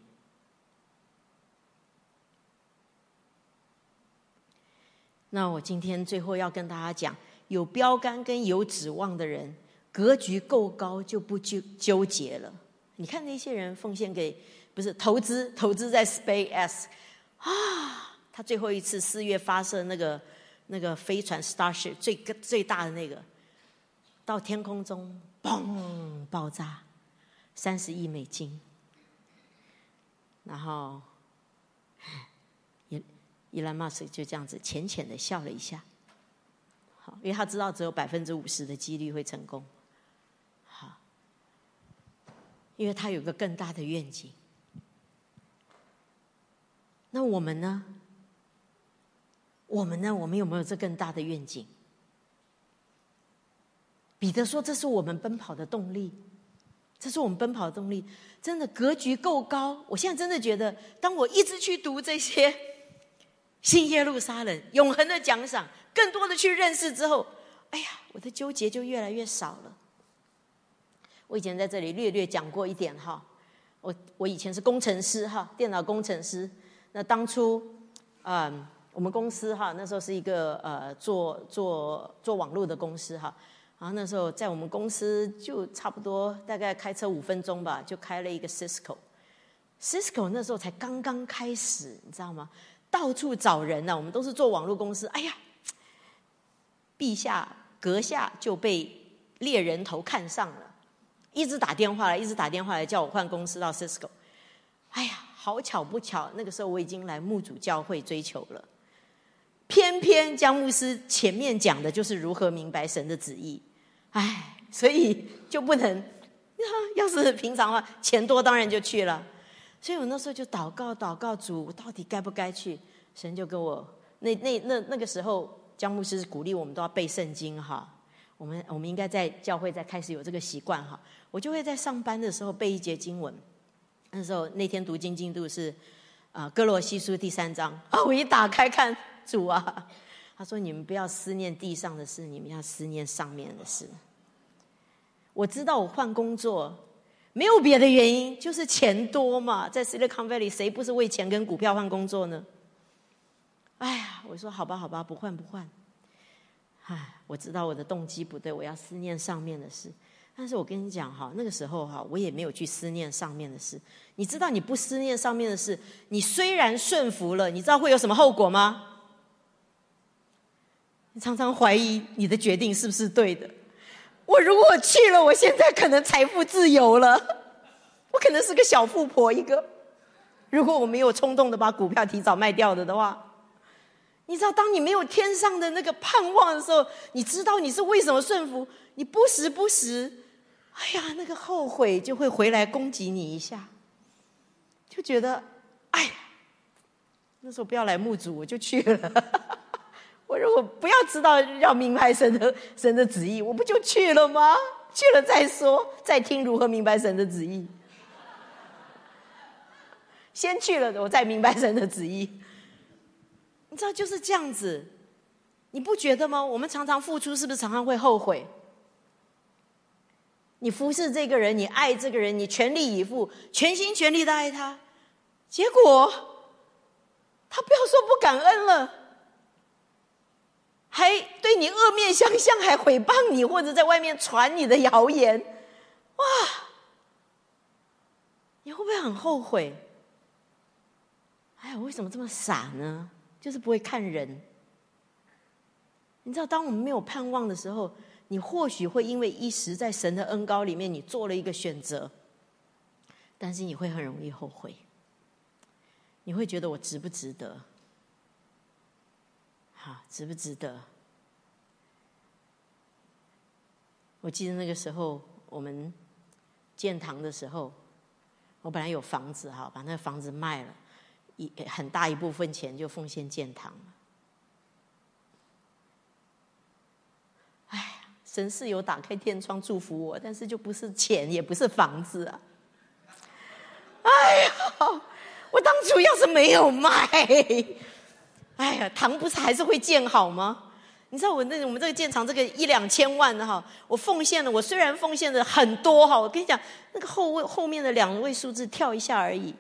Speaker 1: 那我今天最后要跟大家讲，有标杆跟有指望的人，格局够高就不纠纠结了。你看那些人奉献给，不是投资投资在 SpaceX 啊，他最后一次四月发射那个。那个飞船 Starship 最最大的那个，到天空中嘣爆炸，三十亿美金。然后，伊伊兰马斯就这样子浅浅的笑了一下，好，因为他知道只有百分之五十的几率会成功，好，因为他有个更大的愿景。那我们呢？我们呢？我们有没有这更大的愿景？彼得说：“这是我们奔跑的动力，这是我们奔跑的动力。真的格局够高。我现在真的觉得，当我一直去读这些 新耶路撒冷永恒的奖赏，更多的去认识之后，哎呀，我的纠结就越来越少了。我以前在这里略略讲过一点哈，我我以前是工程师哈，电脑工程师。那当初，嗯。我们公司哈，那时候是一个呃做做做网络的公司哈，然后那时候在我们公司就差不多大概开车五分钟吧，就开了一个 Cisco，Cisco 那时候才刚刚开始，你知道吗？到处找人呢，我们都是做网络公司。哎呀，陛下阁下就被猎人头看上了，一直打电话来，一直打电话来叫我换公司到 Cisco。哎呀，好巧不巧，那个时候我已经来牧主教会追求了，偏偏江牧师前面讲的就是如何明白神的旨意，哎，所以就不能。要是平常的话，钱多当然就去了。所以我那时候就祷告，祷告主，到底该不该去？神就跟我那那那那个时候，江牧师鼓励我们都要背圣经哈。我们我们应该在教会再开始有这个习惯哈。我就会在上班的时候背一节经文。那时候那天读经进度是啊哥罗西书第三章 啊，我一打开看主啊，他说你们不要思念地上的事，你们要思念上面的事。我知道我换工作没有别的原因，就是钱多嘛。在 Silicon Valley，谁不是为钱跟股票换工作呢？哎呀，我说好吧，好吧，不换不换。唉，我知道我的动机不对，我要思念上面的事。但是我跟你讲哈，那个时候哈，我也没有去思念上面的事。你知道，你不思念上面的事，你虽然顺服了，你知道会有什么后果吗？你常常怀疑你的决定是不是对的。我如果去了，我现在可能财富自由了，我可能是个小富婆一个。如果我没有冲动的把股票提早卖掉的的话，你知道，当你没有天上的那个盼望的时候，你知道你是为什么顺服？你不时不时，哎呀，那个后悔就会回来攻击你一下，就觉得，哎，那时候不要来墓主，我就去了。我如果不要知道要明白神的神的旨意，我不就去了吗？去了再说，再听如何明白神的旨意。先去了，我再明白神的旨意。你知道就是这样子，你不觉得吗？我们常常付出，是不是常常会后悔？你服侍这个人，你爱这个人，你全力以赴、全心全力的爱他，结果他不要说不感恩了。还对你恶面相向，还诽谤你，或者在外面传你的谣言，哇！你会不会很后悔？哎呀，为什么这么傻呢？就是不会看人。你知道，当我们没有盼望的时候，你或许会因为一时在神的恩高里面，你做了一个选择，但是你会很容易后悔。你会觉得我值不值得？好值不值得？我记得那个时候，我们建堂的时候，我本来有房子哈，把那个房子卖了，一很大一部分钱就奉献建堂了。哎呀，神是有打开天窗祝福我，但是就不是钱，也不是房子啊！哎呀，我当初要是没有卖。哎呀，堂不是还是会建好吗？你知道我那我们这个建厂这个一两千万的哈，我奉献了，我虽然奉献的很多哈，我跟你讲，那个后位后面的两位数字跳一下而已，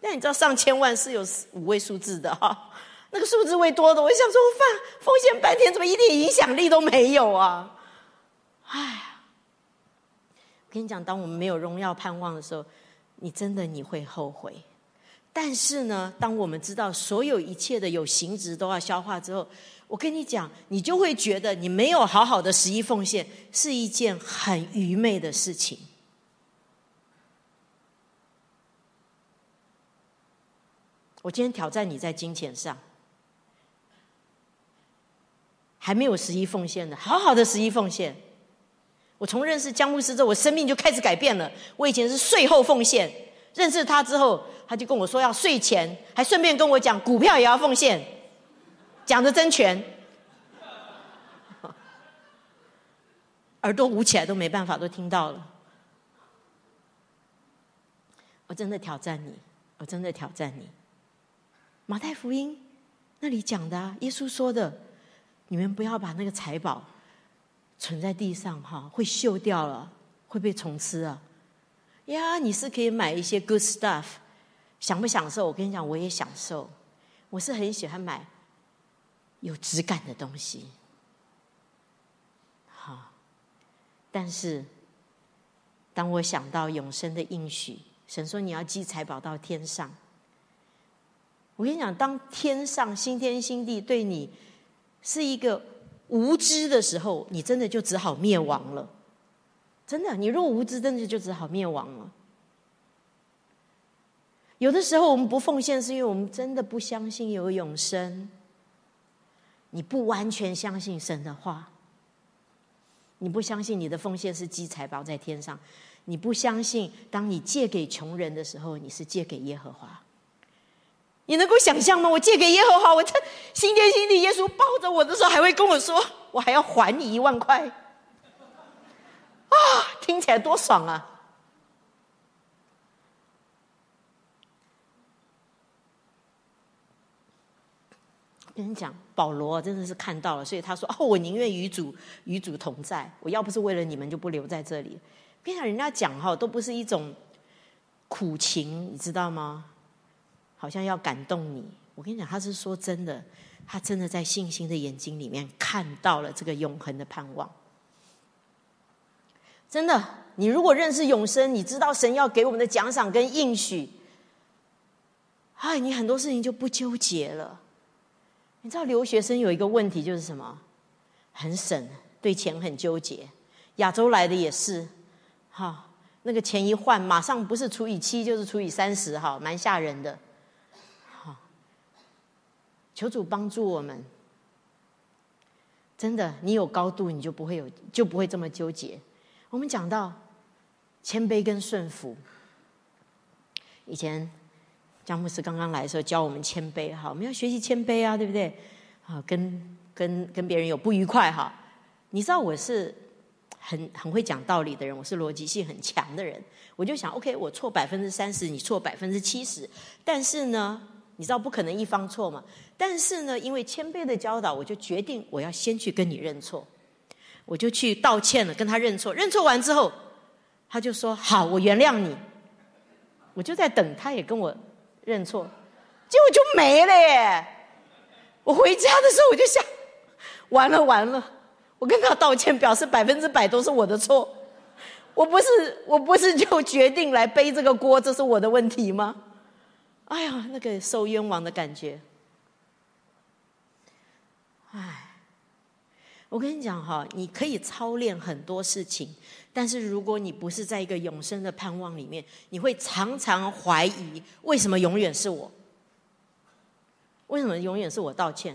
Speaker 1: 那你知道上千万是有五位数字的哈，那个数字会多的，我想说奉奉献半天怎么一点影响力都没有啊？哎，我跟你讲，当我们没有荣耀盼望的时候，你真的你会后悔。但是呢，当我们知道所有一切的有形质都要消化之后，我跟你讲，你就会觉得你没有好好的十一奉献是一件很愚昧的事情。我今天挑战你在金钱上还没有十一奉献的，好好的十一奉献。我从认识江牧师之后，我生命就开始改变了。我以前是税后奉献，认识他之后。他就跟我说要税前，还顺便跟我讲股票也要奉献，讲的真全，耳朵捂起来都没办法，都听到了。我真的挑战你，我真的挑战你。马太福音那里讲的，耶稣说的，你们不要把那个财宝存在地上，哈，会锈掉了，会被虫吃啊。呀，你是可以买一些 good stuff。享不享受？我跟你讲，我也享受。我是很喜欢买有质感的东西，好。但是，当我想到永生的应许，神说你要积财宝到天上。我跟你讲，当天上新天新地对你是一个无知的时候，你真的就只好灭亡了。真的，你若无知，真的就只好灭亡了。有的时候我们不奉献，是因为我们真的不相信有永生。你不完全相信神的话，你不相信你的奉献是积财宝在天上，你不相信当你借给穷人的时候，你是借给耶和华。你能够想象吗？我借给耶和华，我在新天新地，耶稣抱着我的时候，还会跟我说：“我还要还你一万块。”啊，听起来多爽啊！跟你讲，保罗真的是看到了，所以他说：“哦，我宁愿与主与主同在。我要不是为了你们，就不留在这里。”跟你讲，人家讲哈，都不是一种苦情，你知道吗？好像要感动你。我跟你讲，他是说真的，他真的在信心的眼睛里面看到了这个永恒的盼望。真的，你如果认识永生，你知道神要给我们的奖赏跟应许，哎，你很多事情就不纠结了。你知道留学生有一个问题就是什么？很省，对钱很纠结。亚洲来的也是，哈，那个钱一换，马上不是除以七就是除以三十，哈，蛮吓人的。求主帮助我们。真的，你有高度，你就不会有，就不会这么纠结。我们讲到谦卑跟顺服，以前江牧师刚刚来的时候教我们谦卑，哈，我们要学习谦卑啊，对不对？啊，跟跟跟别人有不愉快，哈，你知道我是很很会讲道理的人，我是逻辑性很强的人，我就想，OK，我错百分之三十，你错百分之七十，但是呢，你知道不可能一方错嘛？但是呢，因为谦卑的教导，我就决定我要先去跟你认错。我就去道歉了，跟他认错。认错完之后，他就说：“好，我原谅你。”我就在等，他也跟我认错，结果就没了耶！我回家的时候，我就想：完了完了！我跟他道歉，表示百分之百都是我的错。我不是，我不是就决定来背这个锅，这是我的问题吗？哎呀，那个受冤枉的感觉，哎。我跟你讲哈，你可以操练很多事情，但是如果你不是在一个永生的盼望里面，你会常常怀疑：为什么永远是我？为什么永远是我道歉？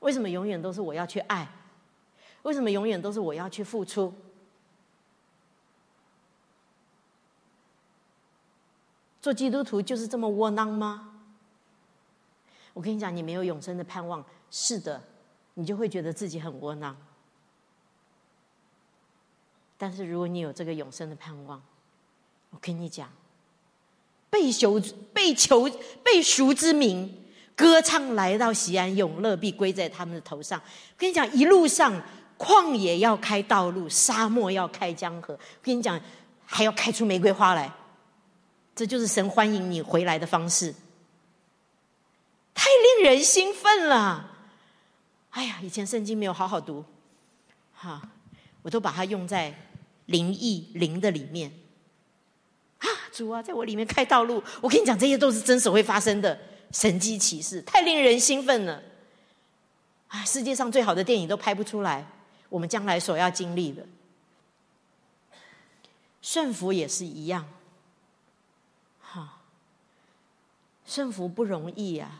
Speaker 1: 为什么永远都是我要去爱？为什么永远都是我要去付出？做基督徒就是这么窝囊吗？我跟你讲，你没有永生的盼望，是的。你就会觉得自己很窝囊，但是如果你有这个永生的盼望，我跟你讲，被求被求被赎之名，歌唱来到西安，永乐必归在他们的头上。我跟你讲，一路上旷野要开道路，沙漠要开江河。我跟你讲，还要开出玫瑰花来，这就是神欢迎你回来的方式，太令人兴奋了。哎呀，以前圣经没有好好读，哈，我都把它用在灵异灵的里面。啊，主啊，在我里面开道路。我跟你讲，这些都是真实会发生的神迹奇事，太令人兴奋了。啊，世界上最好的电影都拍不出来，我们将来所要经历的。顺服也是一样，哈，顺服不容易呀。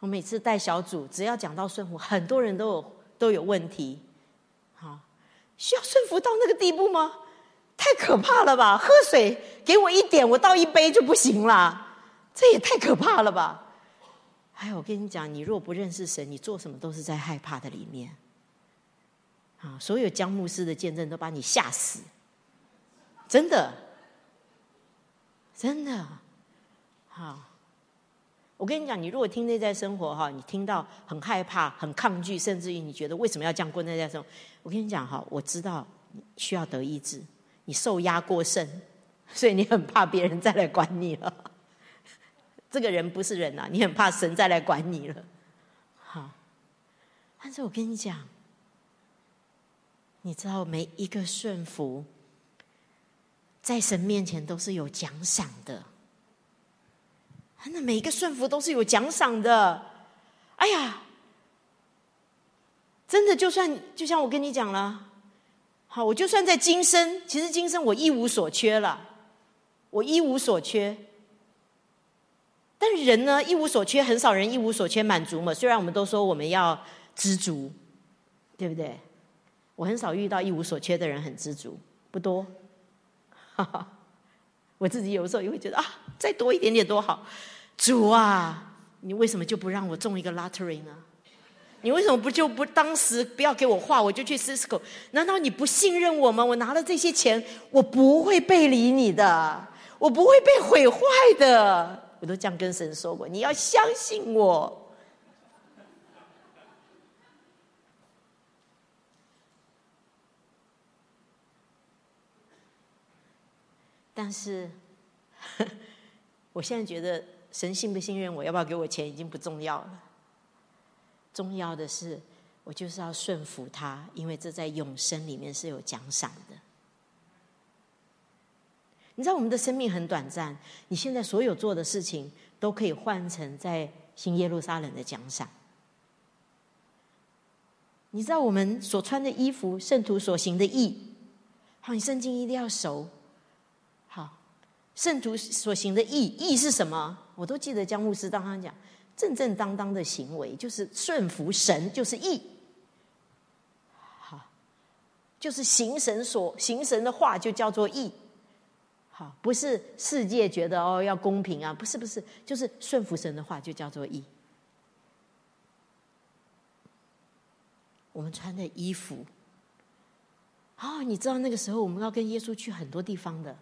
Speaker 1: 我每次带小组，只要讲到顺服，很多人都有都有问题。好，需要顺服到那个地步吗？太可怕了吧！喝水给我一点，我倒一杯就不行了，这也太可怕了吧！还有，我跟你讲，你若不认识神，你做什么都是在害怕的里面。啊，所有江牧师的见证都把你吓死，真的，真的，好。我跟你讲，你如果听内在生活哈，你听到很害怕、很抗拒，甚至于你觉得为什么要这样过内在生活？我跟你讲哈，我知道你需要得医治，你受压过甚，所以你很怕别人再来管你了。这个人不是人呐，你很怕神再来管你了。好，但是我跟你讲，你知道每一个顺服在神面前都是有奖赏的。那每一个顺服都是有奖赏的。哎呀，真的，就算就像我跟你讲了，好，我就算在今生，其实今生我一无所缺了，我一无所缺。但人呢，一无所缺，很少人一无所缺满足嘛。虽然我们都说我们要知足，对不对？我很少遇到一无所缺的人很知足，不多。我自己有时候也会觉得啊，再多一点点多好。主啊，你为什么就不让我中一个 lottery 呢？你为什么不就不当时不要给我画，我就去 Cisco？难道你不信任我吗？我拿了这些钱，我不会背离你的，我不会被毁坏的。我都这样跟神说过，你要相信我。但是，我现在觉得神信不信任我，要不要给我钱已经不重要了。重要的是，我就是要顺服他，因为这在永生里面是有奖赏的。你知道我们的生命很短暂，你现在所有做的事情都可以换成在新耶路撒冷的奖赏。你知道我们所穿的衣服，圣徒所行的义，好，你圣经一定要熟。圣徒所行的义，义是什么？我都记得江牧师当他讲，正正当当的行为就是顺服神，就是义。好，就是行神所行神的话，就叫做义。好，不是世界觉得哦要公平啊，不是不是，就是顺服神的话就叫做义。我们穿的衣服，哦，你知道那个时候我们要跟耶稣去很多地方的。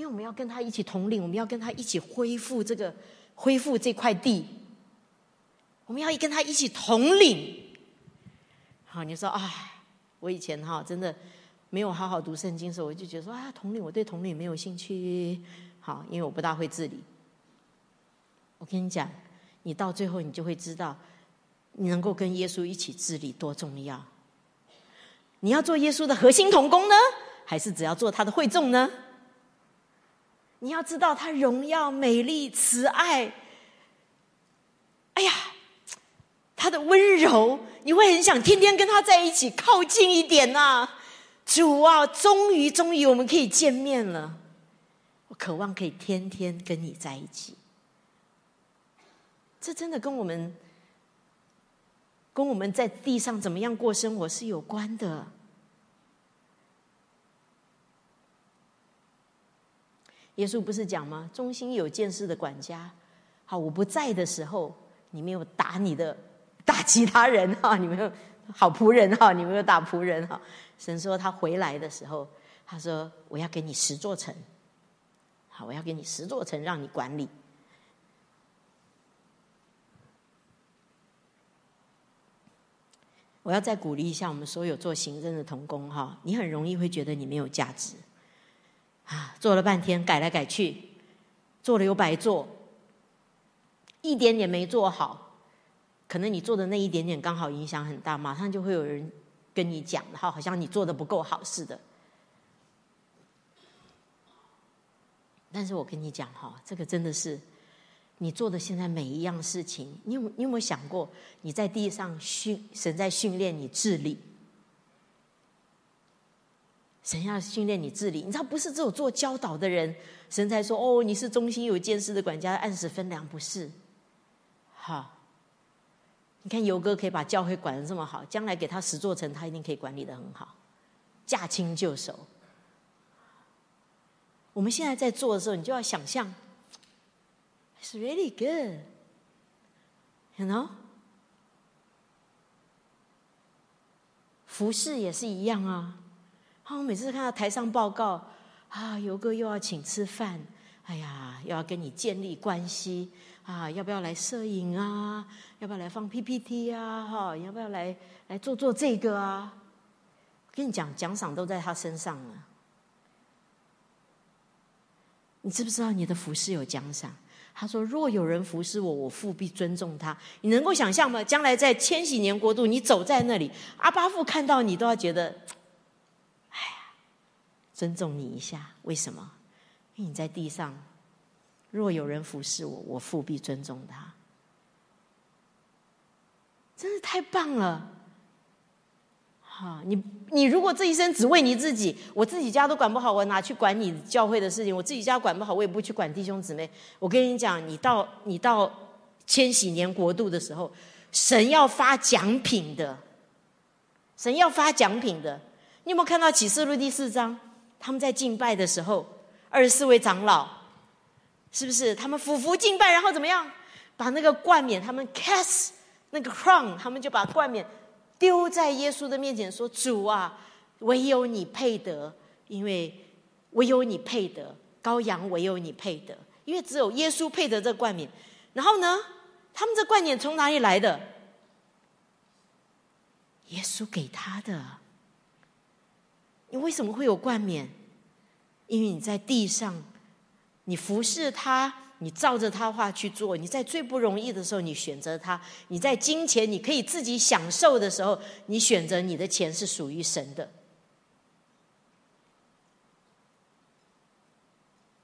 Speaker 1: 因为我们要跟他一起统领，我们要跟他一起恢复这个恢复这块地，我们要跟他一起统领。好，你说啊，我以前哈真的没有好好读圣经的时候，我就觉得说啊，统领我对统领没有兴趣。好，因为我不大会治理。我跟你讲，你到最后你就会知道，你能够跟耶稣一起治理多重要。你要做耶稣的核心同工呢，还是只要做他的会众呢？你要知道，他荣耀、美丽、慈爱。哎呀，他的温柔，你会很想天天跟他在一起，靠近一点呐！主啊，终于，终于，我们可以见面了。我渴望可以天天跟你在一起。这真的跟我们，跟我们在地上怎么样过生活是有关的。耶稣不是讲吗？忠心有见识的管家，好，我不在的时候，你没有打你的，打其他人哈，你没有好仆人哈，你没有打仆人哈。神说他回来的时候，他说我要给你十座城，好，我要给你十座城让你管理。我要再鼓励一下我们所有做行政的童工哈，你很容易会觉得你没有价值。啊，做了半天，改来改去，做了又白做，一点点没做好，可能你做的那一点点刚好影响很大，马上就会有人跟你讲，哈，好像你做的不够好似的。但是我跟你讲哈，这个真的是你做的现在每一样事情，你有你有没有想过，你在地上训神在训练你治理？神要训练你治理，你知道不是只有做教导的人，神才说哦，你是忠心有见识的管家，按时分粮，不是？好，你看游哥可以把教会管的这么好，将来给他十座城，他一定可以管理的很好，驾轻就熟。我们现在在做的时候，你就要想象，It's really good，you know？服饰也是一样啊。我每次看到台上报告，啊，游哥又要请吃饭，哎呀，又要跟你建立关系，啊，要不要来摄影啊？要不要来放 PPT 啊？哈，要不要来来做做这个啊？我跟你讲，奖赏都在他身上了。你知不知道你的服饰有奖赏？他说：“若有人服侍我，我父必尊重他。”你能够想象吗？将来在千禧年国度，你走在那里，阿巴父看到你都要觉得。尊重你一下。为什么？因为你在地上，若有人服侍我，我父必尊重他。真是太棒了！哈，你你如果这一生只为你自己，我自己家都管不好，我哪去管你教会的事情？我自己家管不好，我也不去管弟兄姊妹。我跟你讲，你到你到千禧年国度的时候，神要发奖品的，神要发奖品的。你有没有看到启示录第四章？他们在敬拜的时候，二十四位长老，是不是他们俯伏敬拜，然后怎么样？把那个冠冕，他们 cast 那个 crown，他们就把冠冕。丢在耶稣的面前说：“主啊，唯有你配得，因为唯有你配得羔羊，唯有你配得，因为只有耶稣配得这冠冕。然后呢，他们这冠冕从哪里来的？耶稣给他的。你为什么会有冠冕？因为你在地上，你服侍他。”你照着他话去做，你在最不容易的时候，你选择他；你在金钱你可以自己享受的时候，你选择你的钱是属于神的。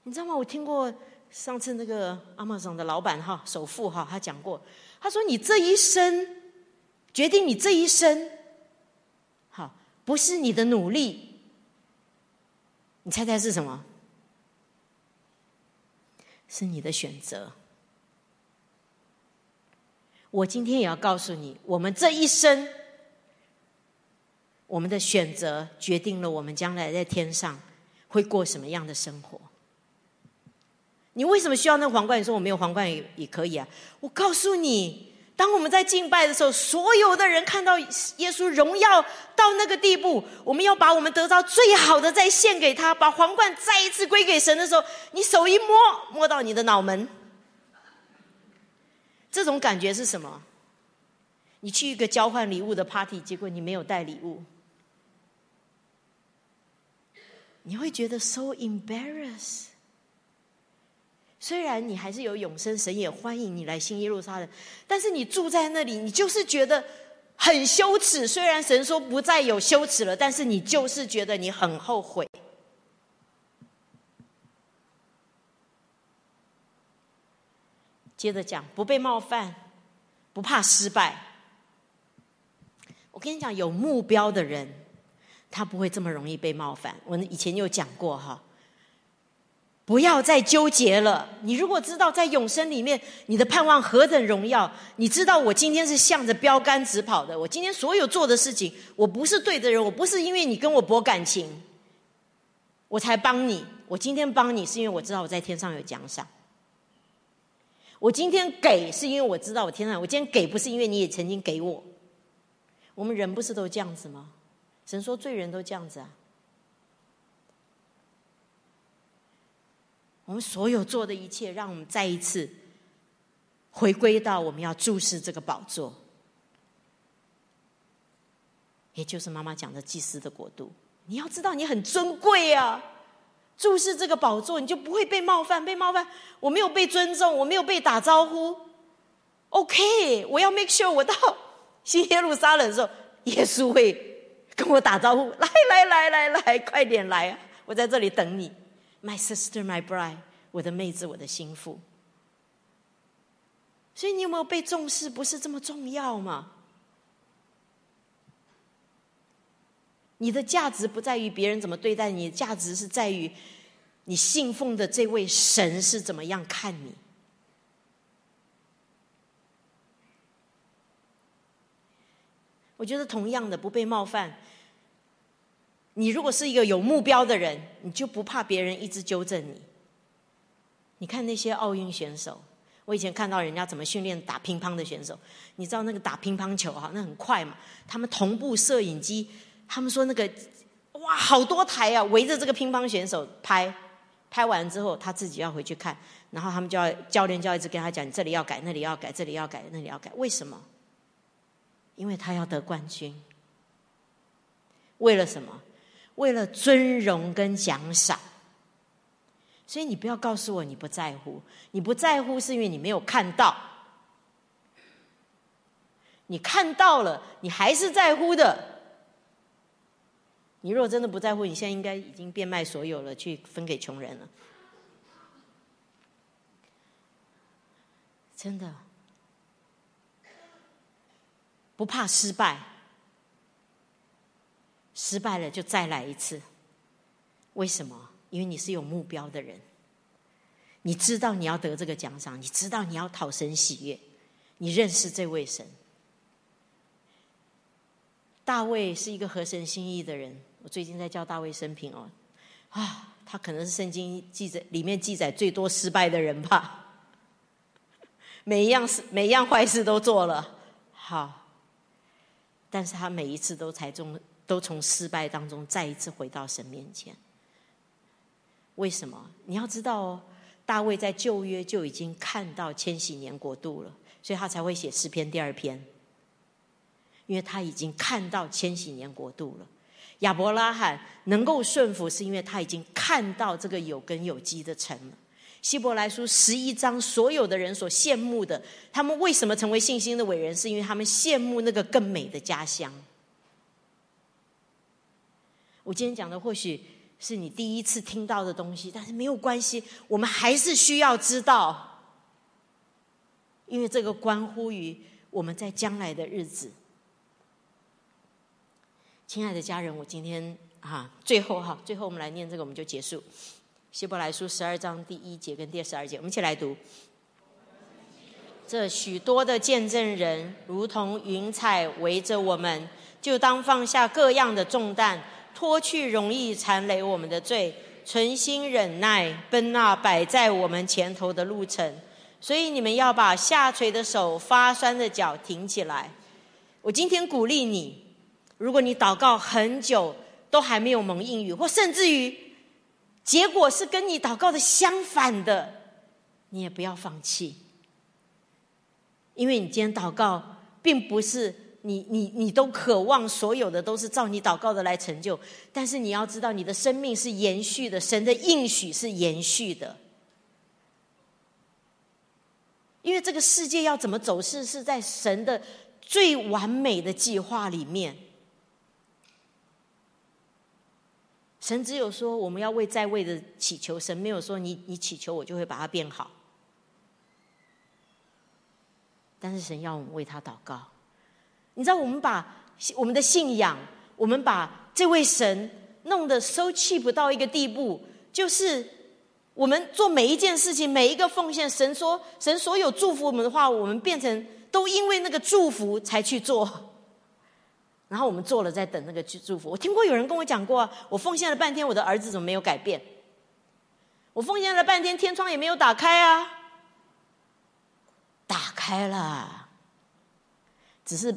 Speaker 1: 你知道吗？我听过上次那个阿玛总的老板哈，首富哈，他讲过，他说：“你这一生决定你这一生，好，不是你的努力，你猜猜是什么？”是你的选择。我今天也要告诉你，我们这一生，我们的选择决定了我们将来在天上会过什么样的生活。你为什么需要那个皇冠？你说我没有皇冠也也可以啊。我告诉你。当我们在敬拜的时候，所有的人看到耶稣荣耀到那个地步，我们要把我们得到最好的再献给他，把皇冠再一次归给神的时候，你手一摸，摸到你的脑门，这种感觉是什么？你去一个交换礼物的 party，结果你没有带礼物，你会觉得 so embarrassed。虽然你还是有永生，神也欢迎你来新耶路撒冷，但是你住在那里，你就是觉得很羞耻。虽然神说不再有羞耻了，但是你就是觉得你很后悔。接着讲，不被冒犯，不怕失败。我跟你讲，有目标的人，他不会这么容易被冒犯。我以前有讲过哈。不要再纠结了。你如果知道在永生里面，你的盼望何等荣耀，你知道我今天是向着标杆直跑的。我今天所有做的事情，我不是对的人，我不是因为你跟我博感情，我才帮你。我今天帮你，是因为我知道我在天上有奖赏。我今天给，是因为我知道我天上。我今天给，不是因为你也曾经给我。我们人不是都这样子吗？神说罪人都这样子啊。我们所有做的一切，让我们再一次回归到我们要注视这个宝座，也就是妈妈讲的祭司的国度。你要知道，你很尊贵啊！注视这个宝座，你就不会被冒犯。被冒犯，我没有被尊重，我没有被打招呼。OK，我要 make sure 我到新耶路撒冷的时候，耶稣会跟我打招呼。来来来来来，快点来啊！我在这里等你。My sister, my bride，我的妹子，我的心腹。所以你有没有被重视？不是这么重要吗？你的价值不在于别人怎么对待你，价值是在于你信奉的这位神是怎么样看你。我觉得同样的，不被冒犯。你如果是一个有目标的人，你就不怕别人一直纠正你。你看那些奥运选手，我以前看到人家怎么训练打乒乓的选手，你知道那个打乒乓球哈，那很快嘛。他们同步摄影机，他们说那个哇，好多台啊，围着这个乒乓选手拍，拍完之后他自己要回去看，然后他们就要教练就要一直跟他讲，这里要改，那里要改，这里要改，那里要改。为什么？因为他要得冠军。为了什么？为了尊荣跟奖赏，所以你不要告诉我你不在乎。你不在乎是因为你没有看到，你看到了，你还是在乎的。你如果真的不在乎，你现在应该已经变卖所有了，去分给穷人了。真的，不怕失败，失败了就再来一次。为什么？因为你是有目标的人，你知道你要得这个奖赏，你知道你要讨神喜悦，你认识这位神。大卫是一个合神心意的人，我最近在教大卫生平哦，啊，他可能是圣经记载里面记载最多失败的人吧。每一样事，每一样坏事都做了，好，但是他每一次都才中，都从失败当中再一次回到神面前。为什么？你要知道哦，大卫在旧约就已经看到千禧年国度了，所以他才会写诗篇第二篇，因为他已经看到千禧年国度了。亚伯拉罕能够顺服，是因为他已经看到这个有根有基的城了。希伯来书十一章，所有的人所羡慕的，他们为什么成为信心的伟人？是因为他们羡慕那个更美的家乡。我今天讲的或许是你第一次听到的东西，但是没有关系，我们还是需要知道，因为这个关乎于我们在将来的日子。亲爱的家人，我今天哈，最后哈，最后我们来念这个，我们就结束。希伯来书十二章第一节跟第十二节，我们一起来读。这许多的见证人，如同云彩围着我们，就当放下各样的重担，脱去容易缠累我们的罪，存心忍耐，奔那摆在我们前头的路程。所以你们要把下垂的手、发酸的脚挺起来。我今天鼓励你，如果你祷告很久都还没有蒙应允，或甚至于。结果是跟你祷告的相反的，你也不要放弃，因为你今天祷告，并不是你你你都渴望所有的都是照你祷告的来成就，但是你要知道，你的生命是延续的，神的应许是延续的，因为这个世界要怎么走势，是在神的最完美的计划里面。神只有说我们要为在位的祈求，神没有说你你祈求我就会把它变好。但是神要我们为他祷告。你知道我们把我们的信仰，我们把这位神弄得收气不到一个地步，就是我们做每一件事情，每一个奉献，神说神所有祝福我们的话，我们变成都因为那个祝福才去做。然后我们做了，在等那个去祝福。我听过有人跟我讲过，我奉献了半天，我的儿子怎么没有改变？我奉献了半天，天窗也没有打开啊！打开了，只是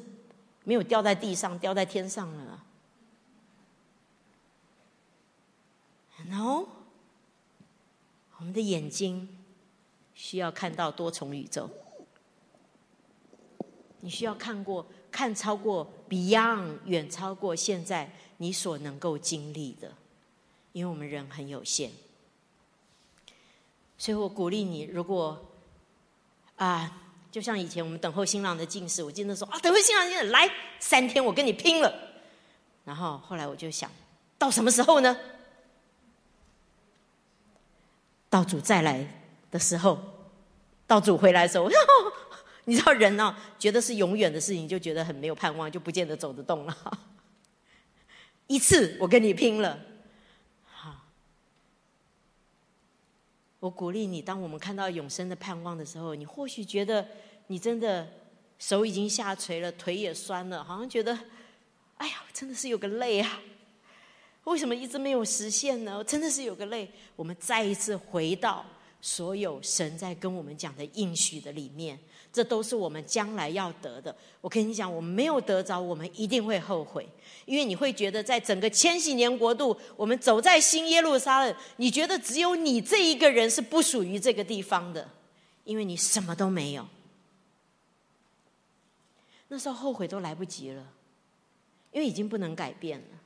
Speaker 1: 没有掉在地上，掉在天上了。No，我们的眼睛需要看到多重宇宙。你需要看过。看超过 Beyond，远超过现在你所能够经历的，因为我们人很有限，所以我鼓励你，如果啊，就像以前我们等候新郎的进士，我记得说啊，等候新郎进士来三天，我跟你拼了。然后后来我就想到什么时候呢？到主再来的时候，到主回来的时候。你知道人呢，觉得是永远的事情，就觉得很没有盼望，就不见得走得动了。一次我跟你拼了，好，我鼓励你。当我们看到永生的盼望的时候，你或许觉得你真的手已经下垂了，腿也酸了，好像觉得，哎呀，真的是有个累啊！为什么一直没有实现呢？真的是有个累。我们再一次回到所有神在跟我们讲的应许的里面。这都是我们将来要得的。我跟你讲，我们没有得着，我们一定会后悔，因为你会觉得，在整个千禧年国度，我们走在新耶路撒冷，你觉得只有你这一个人是不属于这个地方的，因为你什么都没有。那时候后悔都来不及了，因为已经不能改变了。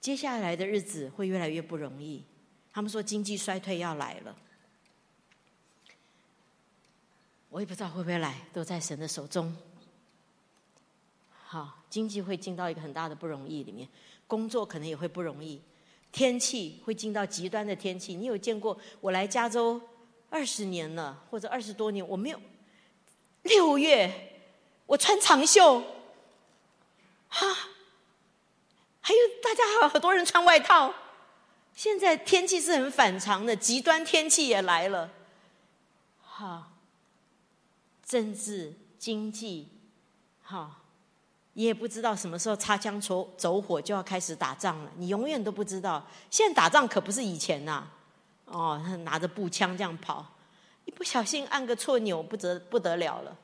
Speaker 1: 接下来的日子会越来越不容易。他们说经济衰退要来了。我也不知道会不会来，都在神的手中。好，经济会进到一个很大的不容易里面，工作可能也会不容易，天气会进到极端的天气。你有见过？我来加州二十年了，或者二十多年，我没有六月我穿长袖，哈，还有大家还有很多人穿外套。现在天气是很反常的，极端天气也来了。好，政治经济，哈，你也不知道什么时候擦枪走走火就要开始打仗了，你永远都不知道。现在打仗可不是以前呐，哦，拿着步枪这样跑，一不小心按个错钮，不得不得了了。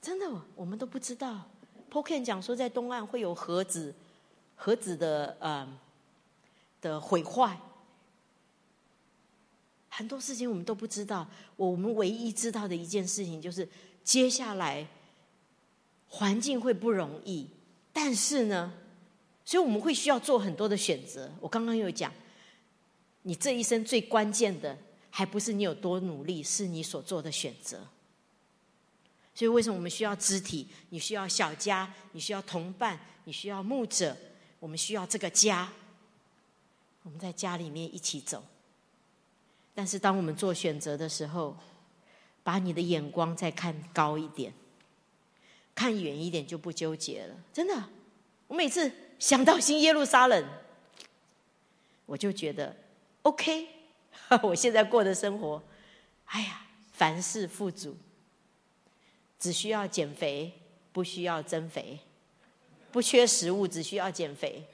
Speaker 1: 真的，我们都不知道。p o k e n 讲说，在东岸会有核子、核子的呃的毁坏，很多事情我们都不知道。我们唯一知道的一件事情就是，接下来环境会不容易，但是呢，所以我们会需要做很多的选择。我刚刚有讲，你这一生最关键的，还不是你有多努力，是你所做的选择。所以，为什么我们需要肢体？你需要小家，你需要同伴，你需要牧者，我们需要这个家。我们在家里面一起走。但是，当我们做选择的时候，把你的眼光再看高一点，看远一点，就不纠结了。真的，我每次想到新耶路撒冷，我就觉得 OK。我现在过的生活，哎呀，凡事富足。只需要减肥，不需要增肥；不缺食物，只需要减肥。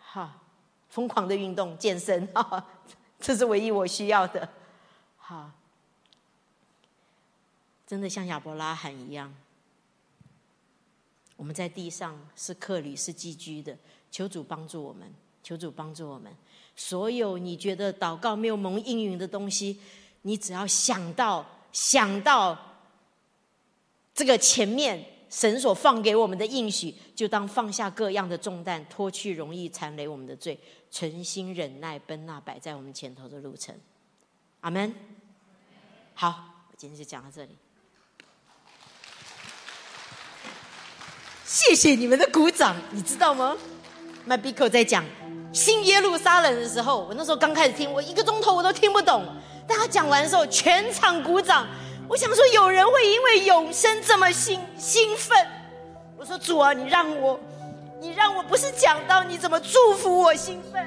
Speaker 1: 哈，疯狂的运动健身，哈，这是唯一我需要的。好，真的像亚伯拉罕一样，我们在地上是客旅，是寄居的。求主帮助我们，求主帮助我们。所有你觉得祷告没有蒙应允的东西，你只要想到，想到。这个前面神所放给我们的应许，就当放下各样的重担，脱去容易缠累我们的罪，存心忍耐，奔那摆在我们前头的路程。阿门。好，我今天就讲到这里。谢谢你们的鼓掌，你知道吗麦比克在讲新耶路撒冷的时候，我那时候刚开始听，我一个钟头我都听不懂，但他讲完的时候，全场鼓掌。我想说，有人会因为永生这么兴兴奋。我说主啊，你让我，你让我不是讲到你怎么祝福我兴奋，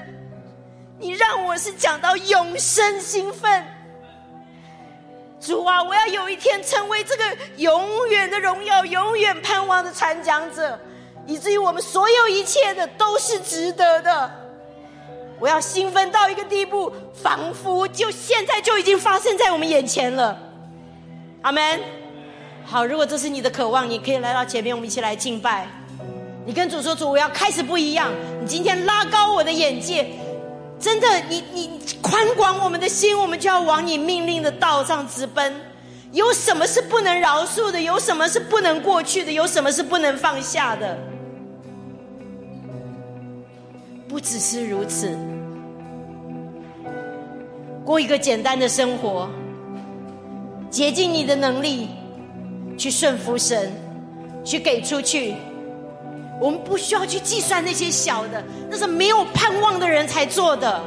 Speaker 1: 你让我是讲到永生兴奋。主啊，我要有一天成为这个永远的荣耀、永远盼望的传讲者，以至于我们所有一切的都是值得的。我要兴奋到一个地步，仿佛就现在就已经发生在我们眼前了。阿门。好，如果这是你的渴望，你可以来到前面，我们一起来敬拜。你跟主说：“主，我要开始不一样。你今天拉高我的眼界，真的，你你宽广我们的心，我们就要往你命令的道上直奔。有什么是不能饶恕的？有什么是不能过去的？有什么是不能放下的？不只是如此，过一个简单的生活。”竭尽你的能力，去顺服神，去给出去。我们不需要去计算那些小的，那是没有盼望的人才做的。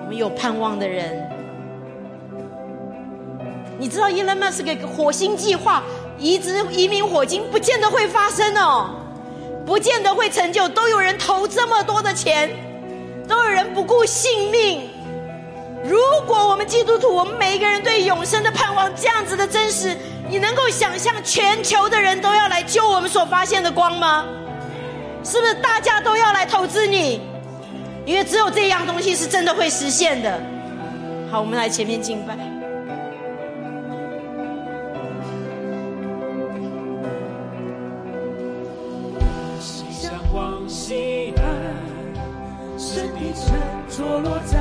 Speaker 1: 我们有盼望的人，你知道，Elon Musk 火星计划移植移民火星，不见得会发生哦，不见得会成就。都有人投这么多的钱，都有人不顾性命。如果我们基督徒，我们每一个人对永生的盼望这样子的真实，你能够想象全球的人都要来救我们所发现的光吗？是不是大家都要来投资你？因为只有这样东西是真的会实现的。好，我们来前面敬拜。向往西岸，神的城坐落在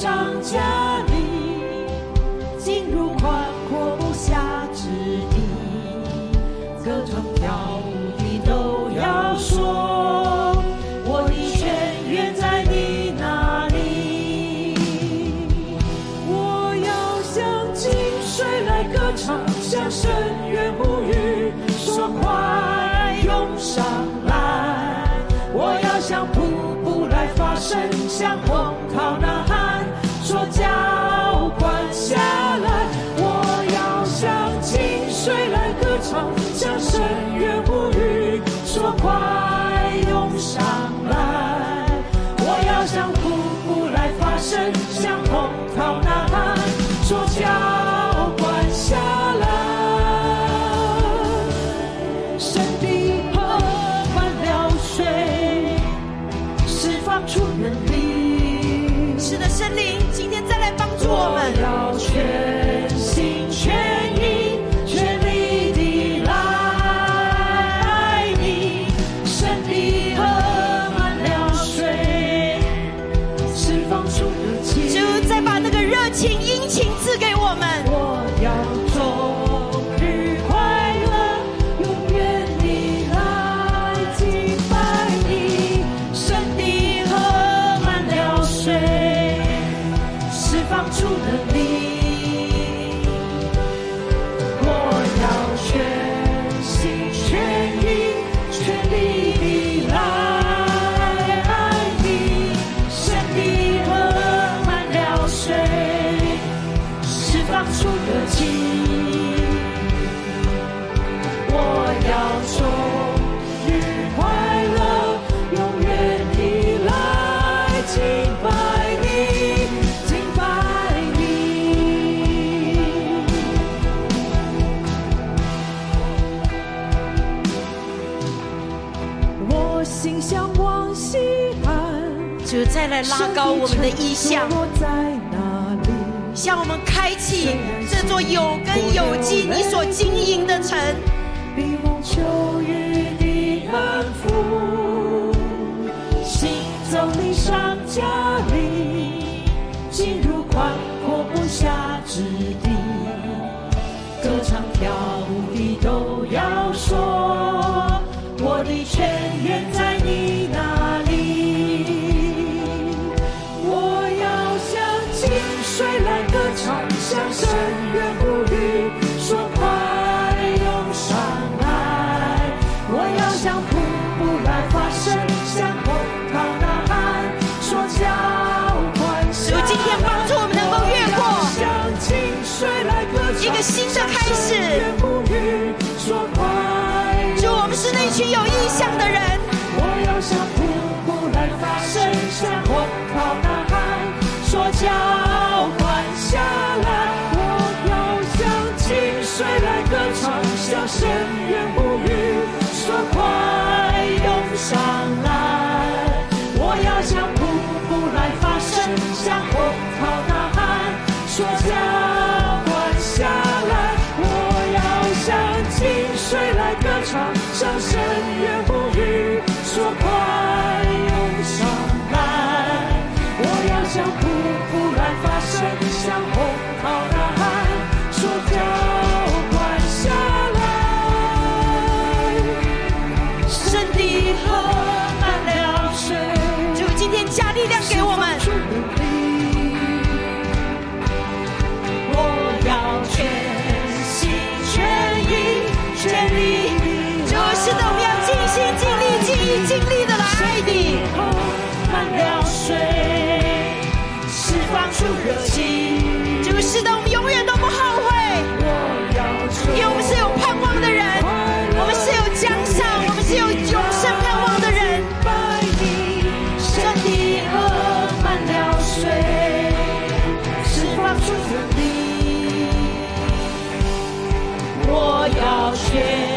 Speaker 1: 上家再来拉高我们的意向，向我们开启这座有根有基你所经营的城。
Speaker 3: 安抚，
Speaker 1: 双脚。
Speaker 3: Yeah.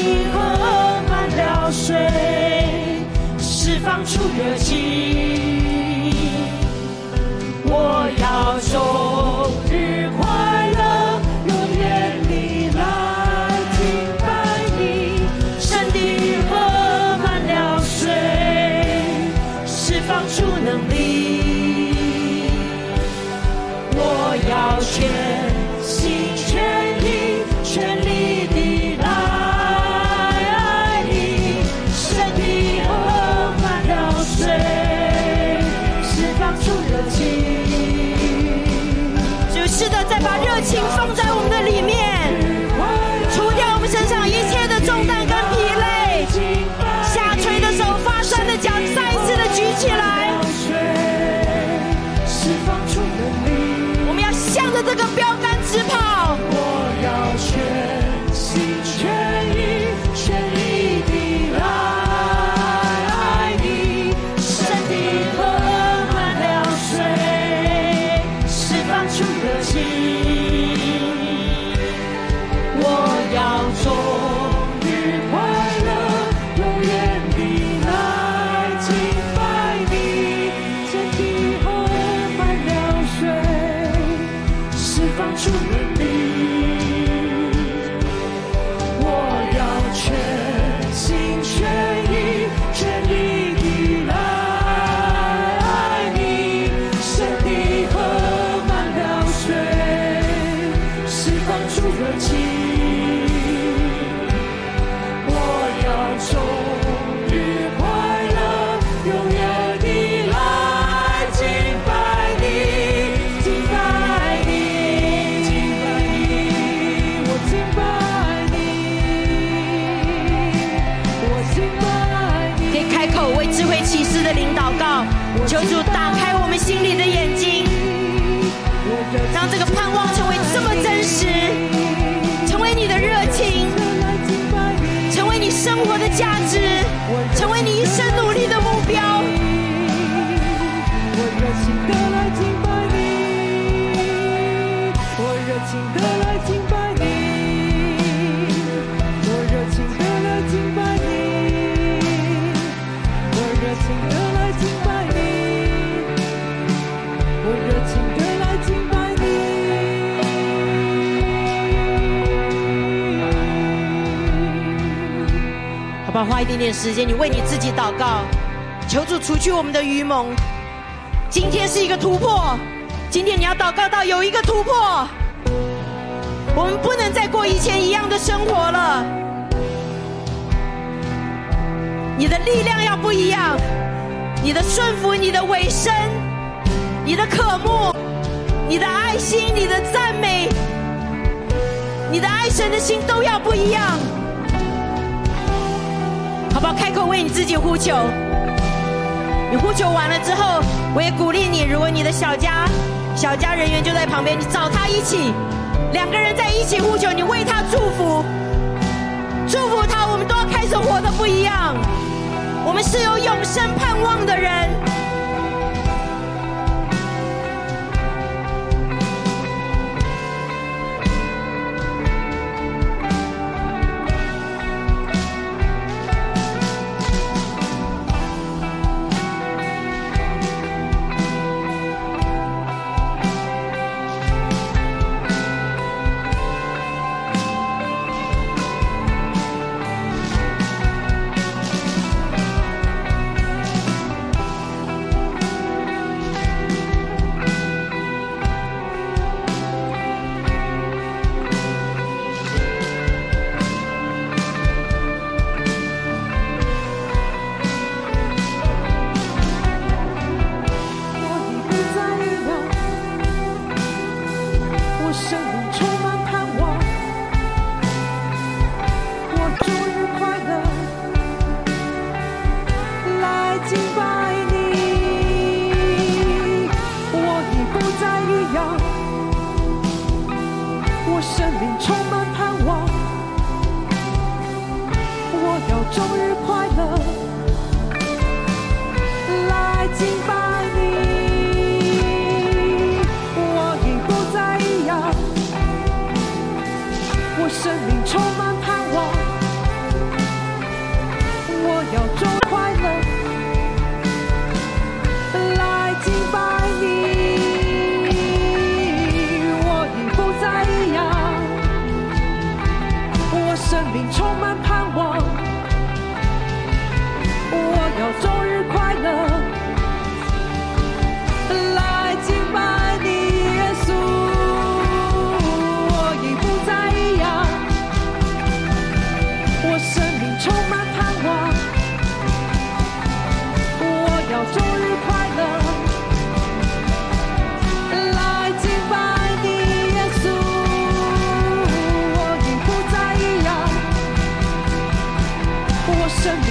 Speaker 3: 你喝满了水，释放出热情。我要终日。
Speaker 1: 好不好？花一点点时间，你为你自己祷告，求主除去我们的愚蒙。今天是一个突破，今天你要祷告到有一个突破，我们不能再过以前一样的生活了。你的力量要不一样，你的顺服，你的委身，你的渴慕，你的爱心，你的赞美，你的爱神的心都要不一样。宝宝？开口为你自己呼求。你呼求完了之后，我也鼓励你，如果你的小家小家人员就在旁边，你找他一起，两个人在一起呼求，你为他祝福，祝福他，我们都要开始活得不一样。我们是有永生盼望的人。
Speaker 3: 我生命充满盼望，我要终日快乐。来敬拜你，耶稣，我已不再一样，我生命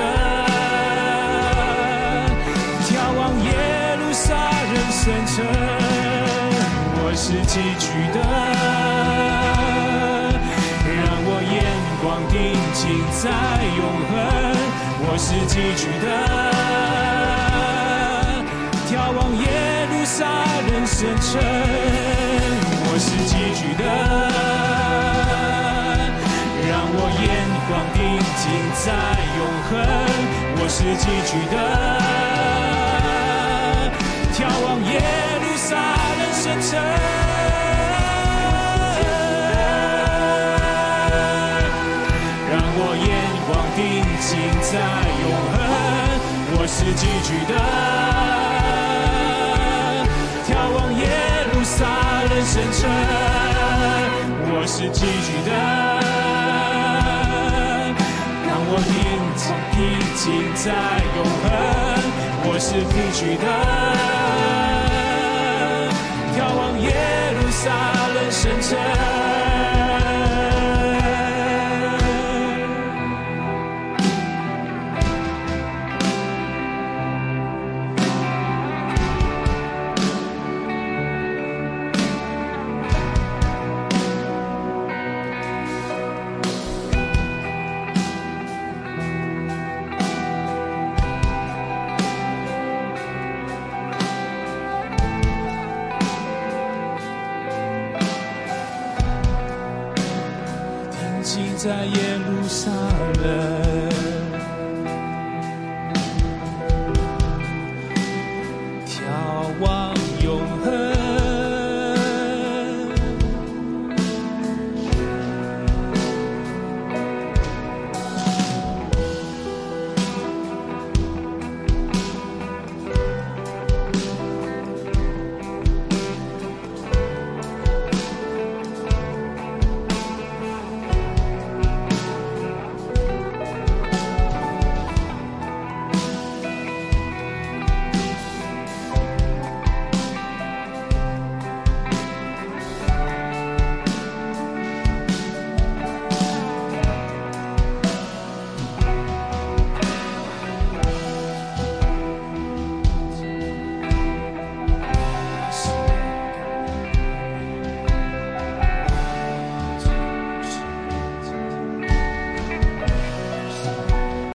Speaker 4: 寄居的，眺望耶路撒冷圣城，我是寄居的，让我眼光定睛在永恒。我是寄居的，眺望耶路撒冷圣城。我是寄居的，让我眼光定睛在永恒。我是寄居的，眺望耶路撒冷圣城。让我眼光定睛在永恒。我是寄居的，眺望耶路撒冷圣城。我是寄居的，我定睛定睛在永恒。我是寄居的，眺望耶路撒冷圣城。